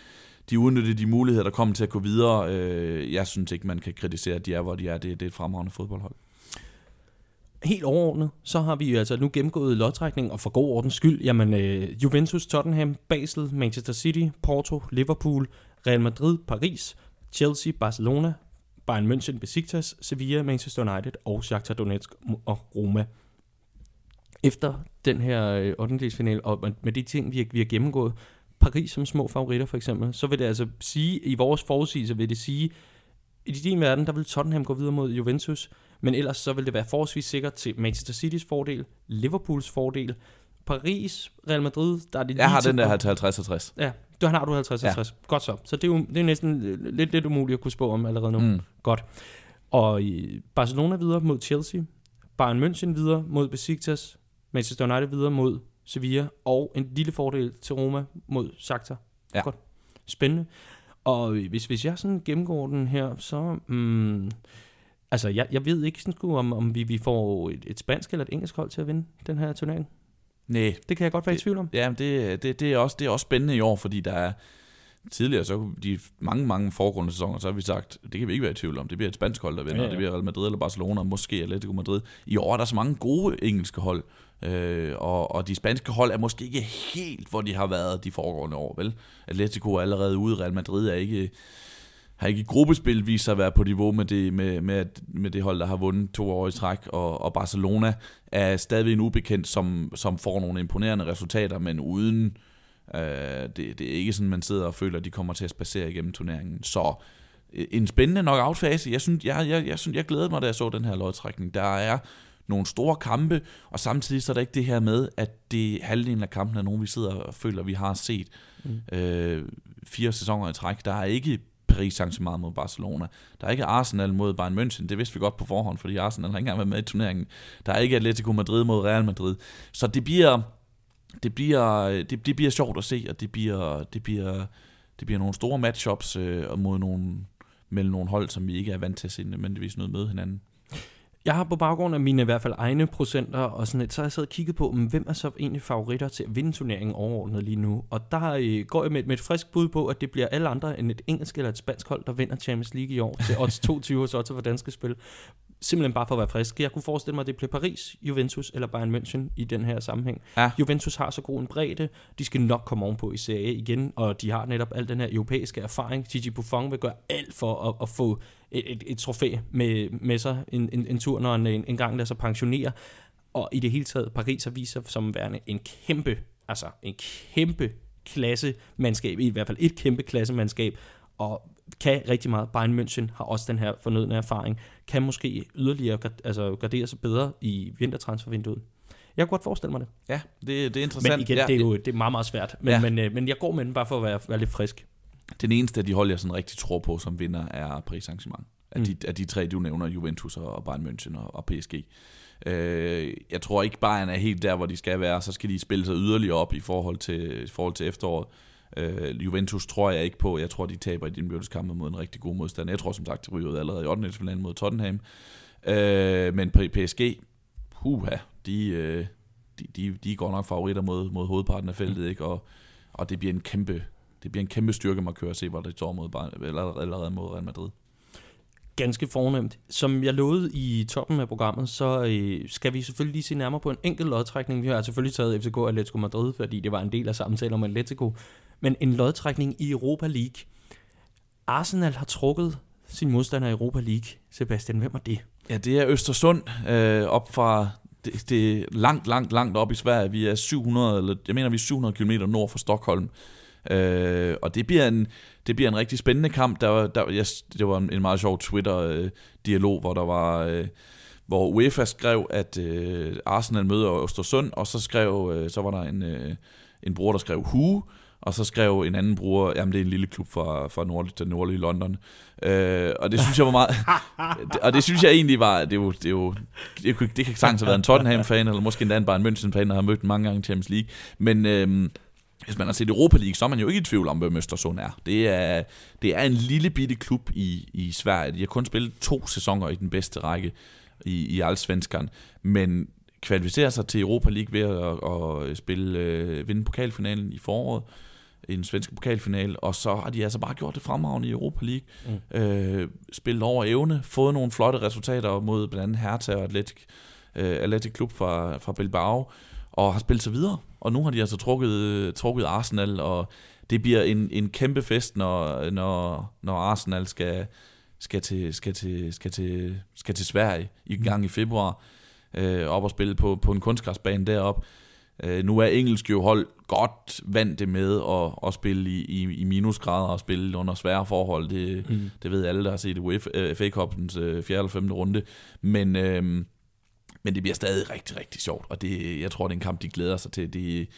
De udnyttede de muligheder, der kommer til at gå videre. Øh, jeg synes ikke, man kan kritisere, at de er, hvor de er. Det, det er et fremragende fodboldhold. Helt overordnet, så har vi jo altså nu gennemgået lodtrækning, og for god ordens skyld, jamen øh, Juventus, Tottenham, Basel, Manchester City, Porto, Liverpool, Real Madrid, Paris, Chelsea, Barcelona, Bayern München, Besiktas, Sevilla, Manchester United og Shakhtar Donetsk og Roma. Efter den her øh, 8. og med- med de ting, vi har, vi har gennemgået, Paris som små favoritter for eksempel, så vil det altså sige, i vores forudsigelse vil det sige, i din verden, der vil Tottenham gå videre mod Juventus, men ellers så vil det være forholdsvis sikkert til Manchester Citys fordel, Liverpools fordel, Paris, Real Madrid, der er det Jeg har den der at- her til 50-50. Ja, du har du 50 Ja. 50. Godt så. Så det er jo det er næsten øh, lidt, lidt umuligt at kunne spå om allerede nu. Mm. Godt. Og i Barcelona videre mod Chelsea, Bayern München videre mod Besiktas, Manchester United videre mod Sevilla, og en lille fordel til Roma mod Shakhtar. Ja. Godt. Spændende. Og øh, hvis, hvis jeg sådan gennemgår den her, så... Mm, altså, jeg, jeg ved ikke sådan, sgu, om, om vi, vi får et, et spansk eller et engelsk hold til at vinde den her turnering. Nej, Det kan jeg godt være i tvivl om. Ja, det, det, det, er også, det er også spændende i år, fordi der er tidligere, så de mange, mange foregående sæsoner, så har vi sagt, det kan vi ikke være i tvivl om. Det bliver et spansk hold, der vinder. Ja, ja. Det bliver Real Madrid eller Barcelona, måske Atletico Madrid. I år er der så mange gode engelske hold, øh, og, og de spanske hold er måske ikke helt, hvor de har været de foregående år, vel? Atletico er allerede ude, Real Madrid er ikke har ikke i gruppespil vist sig at være på niveau med det, med, med, med det hold, der har vundet to år i træk, og, og Barcelona er stadigvæk en ubekendt, som, som får nogle imponerende resultater, men uden øh, det, det er ikke sådan, man sidder og føler, at de kommer til at spacere igennem turneringen. Så øh, en spændende knockout-fase. Jeg synes, jeg, jeg, jeg, synes, jeg glæder mig, da jeg så den her lodtrækning. Der er nogle store kampe, og samtidig så er der ikke det her med, at det halvdelen af kampen er nogen, vi sidder og føler, vi har set mm. øh, fire sæsoner i træk. Der er ikke Paris Saint-Germain mod Barcelona. Der er ikke Arsenal mod Bayern München. Det vidste vi godt på forhånd, fordi Arsenal har ikke engang været med i turneringen. Der er ikke Atletico Madrid mod Real Madrid. Så det bliver, det bliver, det, det bliver sjovt at se, og det bliver, det bliver, det bliver nogle store matchups øh, mod nogle, mellem nogle hold, som vi ikke er vant til at se nødvendigvis noget møde hinanden. Jeg har på baggrund af mine i hvert fald egne procenter og sådan et, så har jeg siddet og kigget på, hvem er så egentlig favoritter til at vinde turneringen overordnet lige nu? Og der øh, går jeg med, med et frisk bud på, at det bliver alle andre end et engelsk eller et spansk hold, der vinder Champions League i år til odds 22 hos Otto for danske spil. Simpelthen bare for at være frisk. Jeg kunne forestille mig, at det bliver Paris, Juventus eller Bayern München i den her sammenhæng. Ja. Juventus har så god en bredde, de skal nok komme ovenpå i Serie A igen, og de har netop al den her europæiske erfaring. Gigi Buffon vil gøre alt for at, at få et, et, et trofæ med, med sig en, en, en tur, når han en, en gang lader sig pensionere. Og i det hele taget, Paris har vist sig som værende en kæmpe altså en kæmpe klasse mandskab, i hvert fald et kæmpe klasse mandskab, og kan rigtig meget. Bayern München har også den her fornødne erfaring, kan måske yderligere altså, gardere sig bedre i vintertransfervinduet. Jeg kan godt forestille mig det. Ja, det, det er interessant. Men igen, ja, det er jo det er meget, meget svært. Men, ja. men, øh, men jeg går med den bare for at være, være lidt frisk. Den eneste af de hold, jeg sådan rigtig tror på som vinder, er Paris Saint-Germain. Af, mm. de, af de tre, du nævner, Juventus og Bayern München og, og PSG. Øh, jeg tror ikke, Bayern er helt der, hvor de skal være. Så skal de spille sig yderligere op i forhold til, i forhold til efteråret. Øh, Juventus tror jeg ikke på. Jeg tror, de taber i din kamp mod en rigtig god modstander. Jeg tror som sagt, de ryger allerede i 8. finalen mod Tottenham. Øh, men PSG, huha, de, øh, de, de, de går nok favoritter mod, mod hovedparten af feltet, mm. ikke? Og, og det bliver en kæmpe, det bliver en kæmpe styrke at køre og se, hvor det står mod, eller, allerede mod Real Madrid ganske fornemt. Som jeg lovede i toppen af programmet, så øh, skal vi selvfølgelig lige se nærmere på en enkelt lodtrækning. Vi har selvfølgelig taget FCK og Atletico Madrid, fordi det var en del af samtalen om Atletico. Men en lodtrækning i Europa League. Arsenal har trukket sin modstander i Europa League. Sebastian, hvem er det? Ja, det er Østersund øh, op fra det, det er langt, langt, langt op i Sverige. Vi er 700, eller jeg mener, vi er 700 km nord for Stockholm. Øh, og det bliver en, det bliver en rigtig spændende kamp. Der, der, jeg, det var en, en meget sjov Twitter-dialog, hvor der var... Øh, hvor UEFA skrev, at øh, Arsenal møder Østersund, og så skrev, øh, så var der en, øh, en bror, der skrev Hu, og så skrev en anden bruger, jamen det er en lille klub fra, fra nordlig, den nordlige London. Øh, og det synes jeg var meget, og det synes jeg egentlig var, det er jo, det, er jo, det, kan, det kan sagtens have været en Tottenham-fan, eller måske endda en Bayern München-fan, der har mødt mange gange i Champions League. Men øh, hvis man har set Europa League, så er man jo ikke i tvivl om, hvem Østersund er. Det er, det er en lille bitte klub i, i Sverige. De har kun spillet to sæsoner i den bedste række i, i Allsvenskan, men kvalificerer sig til Europa League ved at, at spille, øh, vinde pokalfinalen i foråret i den svenske pokalfinale, og så har de altså bare gjort det fremragende i Europa League. Mm. Øh, spillet over evne, fået nogle flotte resultater mod blandt andet Hertha og Atletic, øh, Atletic Klub fra, fra Bilbao, og har spillet sig videre. Og nu har de altså trukket, trukket Arsenal, og det bliver en, en kæmpe fest, når, når, når Arsenal skal, skal, til, skal, til, skal, til, skal til Sverige i gang i februar, øh, op og spille på, på en kunstgræsbane deroppe. Øh, nu er engelsk jo hold godt vant det med at, at spille i, i, i minusgrader og spille under svære forhold. Det, mm. det ved alle, der har set UEFA øh, Cup'ens øh, 4. eller 5. runde. Men, øh, men det bliver stadig rigtig, rigtig sjovt, og det, jeg tror, det er en kamp, de glæder sig til. Det,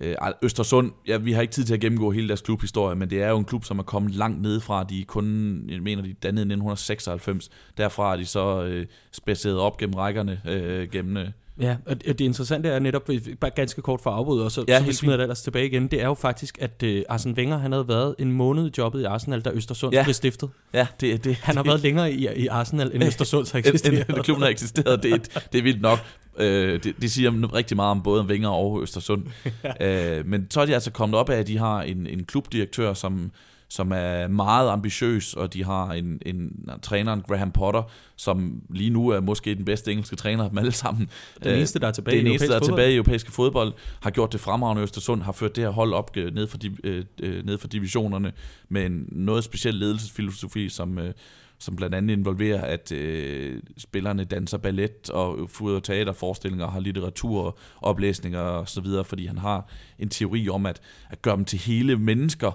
øh, Østersund, ja, vi har ikke tid til at gennemgå hele deres klubhistorie, men det er jo en klub, som er kommet langt ned fra. De kun, jeg mener, de dannede i 1996. Derfra er de så øh, spaceret op gennem rækkerne, øh, gennem... Øh, Øh, Ja, og det interessante er netop, bare ganske kort for afbud, og så, ja, så vi smider det ellers tilbage igen, det er jo faktisk, at uh, Arsene Wenger, han havde været en måned i jobbet i Arsenal, da Østersund ja. blev stiftet. Ja, det, det, han har det, været længere i, i Arsenal, end Østersund har eksisteret. end, klubben har eksisteret, det, det er vildt nok. Uh, det, det siger rigtig meget om både Wenger og Østersund. ja. uh, men så er de altså kommet op af, at de har en, en klubdirektør, som som er meget ambitiøs, og de har en, en træneren, Graham Potter, som lige nu er måske den bedste engelske træner af dem alle sammen. Den eneste, der er tilbage, den eneste, der er tilbage i europæiske fodbold, har gjort det fremragende Østersund, har ført det her hold op øh, ned for, di, øh, øh, ned for divisionerne med en noget speciel ledelsesfilosofi, som, øh, som blandt andet involverer, at øh, spillerne danser ballet og fodrer teaterforestillinger, har litteratur, oplæsninger osv., fordi han har en teori om at, at gøre dem til hele mennesker,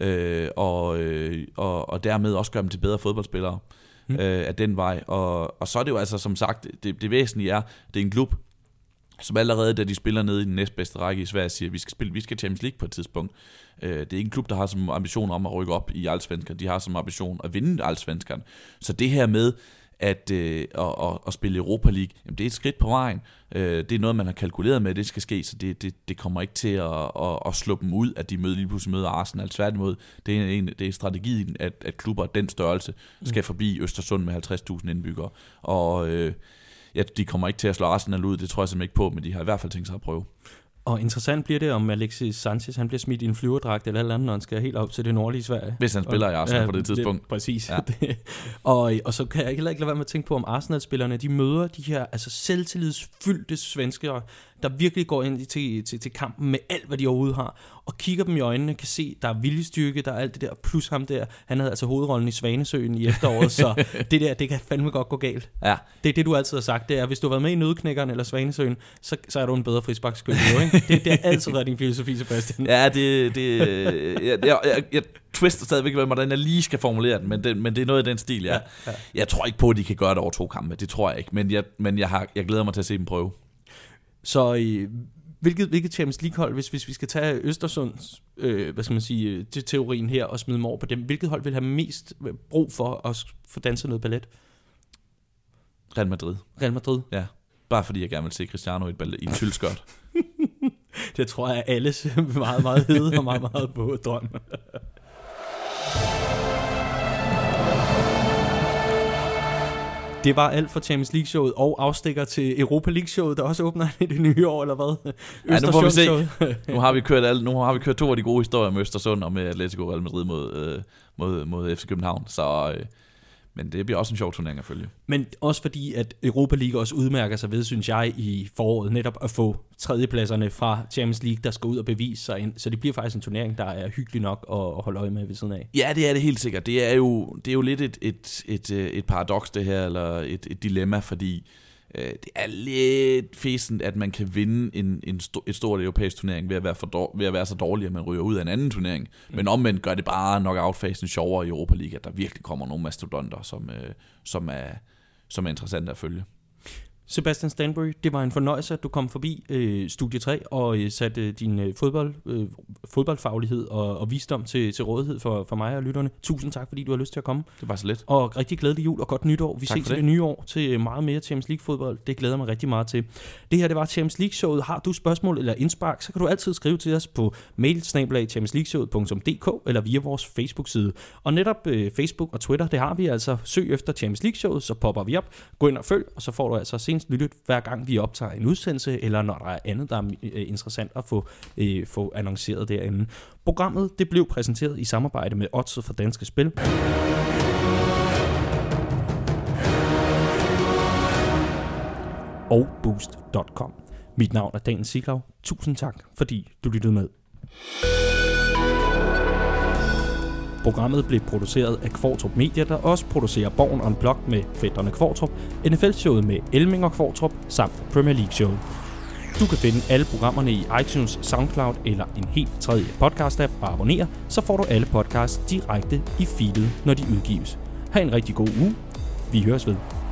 øh, og, øh, og, og dermed også gøre dem til bedre fodboldspillere mm. øh, af den vej. Og, og så er det jo altså som sagt, det, det væsentlige er, det er en klub, som allerede, da de spiller nede i den næstbedste række i Sverige, siger, at vi skal spille, vi skal Champions League på et tidspunkt. Øh, det er ikke en klub, der har som ambition om at rykke op i Allsvenskan. De har som ambition at vinde Allsvenskan. Så det her med, at, øh, at, at, at spille Europa League, jamen det er et skridt på vejen. Øh, det er noget, man har kalkuleret med, at det skal ske, så det, det, det kommer ikke til at, at, at slå dem ud, at de møder, lige pludselig møder Arsenal. Tværtimod, det er, en, det er strategien, at, at klubber af den størrelse skal mm. forbi Østersund med 50.000 indbyggere. Og øh, ja, de kommer ikke til at slå Arsenal ud, det tror jeg simpelthen ikke på, men de har i hvert fald tænkt sig at prøve. Og interessant bliver det, om Alexis Sanchez han bliver smidt i en flyverdragt eller andet, når han skal helt op til det nordlige Sverige. Hvis han spiller og, i Arsenal ja, på det tidspunkt. Det, præcis. Ja. og, og så kan jeg heller ikke lade være med at tænke på, om Arsenal-spillerne de møder de her altså selvtillidsfyldte svenskere, der virkelig går ind til, til, til kampen med alt, hvad de overhovedet har, og kigger dem i øjnene, kan se, der er viljestyrke, der er alt det der, plus ham der, han havde altså hovedrollen i Svanesøen i efteråret, så det der, det kan fandme godt gå galt. Ja. Det er det, du altid har sagt, det er, hvis du har været med i Nødknækkeren eller Svanesøen, så, så er du en bedre frisbakskyld, ikke? Det, det har altid været din filosofi, Sebastian. Ja, det... det jeg, jeg, jeg, jeg twister stadigvæk, hvordan jeg lige skal formulere den, men det, men det er noget af den stil, ja. ja, ja. Jeg tror ikke på, at de kan gøre det over to kampe, det tror jeg ikke, men jeg, men jeg, har, jeg glæder mig til at se dem prøve. Så øh, hvilket, hvilket Champions League-hold, hvis, hvis vi skal tage Østersunds øh, hvad skal man sige, til teorien her og smide dem over på dem, hvilket hold vil have mest brug for at få danset noget ballet? Real Madrid. Real Madrid? Ja. Bare fordi jeg gerne vil se Cristiano i et, ballet, i et tyldskørt. det tror jeg er alles meget, meget hede og meget, meget på drøm. Det var alt for Champions League-showet og afstikker til Europa League-showet, der også åbner i det nye år, eller hvad? Ja, nu må vi se. nu har vi kørt, alle, nu har vi kørt to af de gode historier med Østersund og med Atletico Real Madrid mod, øh, mod, mod FC København, så... Øh, men det bliver også en sjov turnering at følge. Men også fordi, at Europa League også udmærker sig ved, synes jeg, i foråret netop at få tredjepladserne fra Champions League, der skal ud og bevise sig ind. Så det bliver faktisk en turnering, der er hyggelig nok at holde øje med ved siden af. Ja, det er det helt sikkert. Det er jo, det er jo lidt et, et, et, et paradoks det her, eller et, et dilemma, fordi Øh, det er lidt fæsent, at man kan vinde en, en st- et stort europæisk turnering ved at, være for dår- ved at være så dårlig, at man ryger ud af en anden turnering. Mm. Men omvendt gør det bare knockout-fasen sjovere i Europa League, at der virkelig kommer nogle mastodonter, som, øh, som, er, som er interessante at følge. Sebastian Stanbury, det var en fornøjelse, at du kom forbi øh, Studie 3 og øh, satte øh, din øh, fodbold, øh, fodboldfaglighed og, og visdom til, til rådighed for, for mig og lytterne. Tusind tak, fordi du har lyst til at komme. Det var så lidt. Og rigtig glædelig jul og godt nytår. Vi tak ses i det nye år til meget mere Champions League-fodbold. Det glæder mig rigtig meget til. Det her, det var Champions League-showet. Har du spørgsmål eller indspark, så kan du altid skrive til os på mail eller via vores Facebook-side. Og netop øh, Facebook og Twitter, det har vi altså. Søg efter Champions League-showet, så popper vi op. Gå ind og følg, og så får du altså senest lyttet, hver gang vi optager en udsendelse, eller når der er andet, der er øh, interessant at få, øh, få annonceret derinde. Programmet det blev præsenteret i samarbejde med Odds for Danske Spil. og boost.com. Mit navn er Daniel Siglaug. Tusind tak, fordi du lyttede med. Programmet blev produceret af Kvartrup Media, der også producerer Born on Block med fætterne Kvartrup, NFL-showet med Elming og Kvartrup samt Premier League-showet. Du kan finde alle programmerne i iTunes, SoundCloud eller en helt tredje podcast-app og abonnere, så får du alle podcasts direkte i feedet, når de udgives. Ha' en rigtig god uge. Vi høres ved.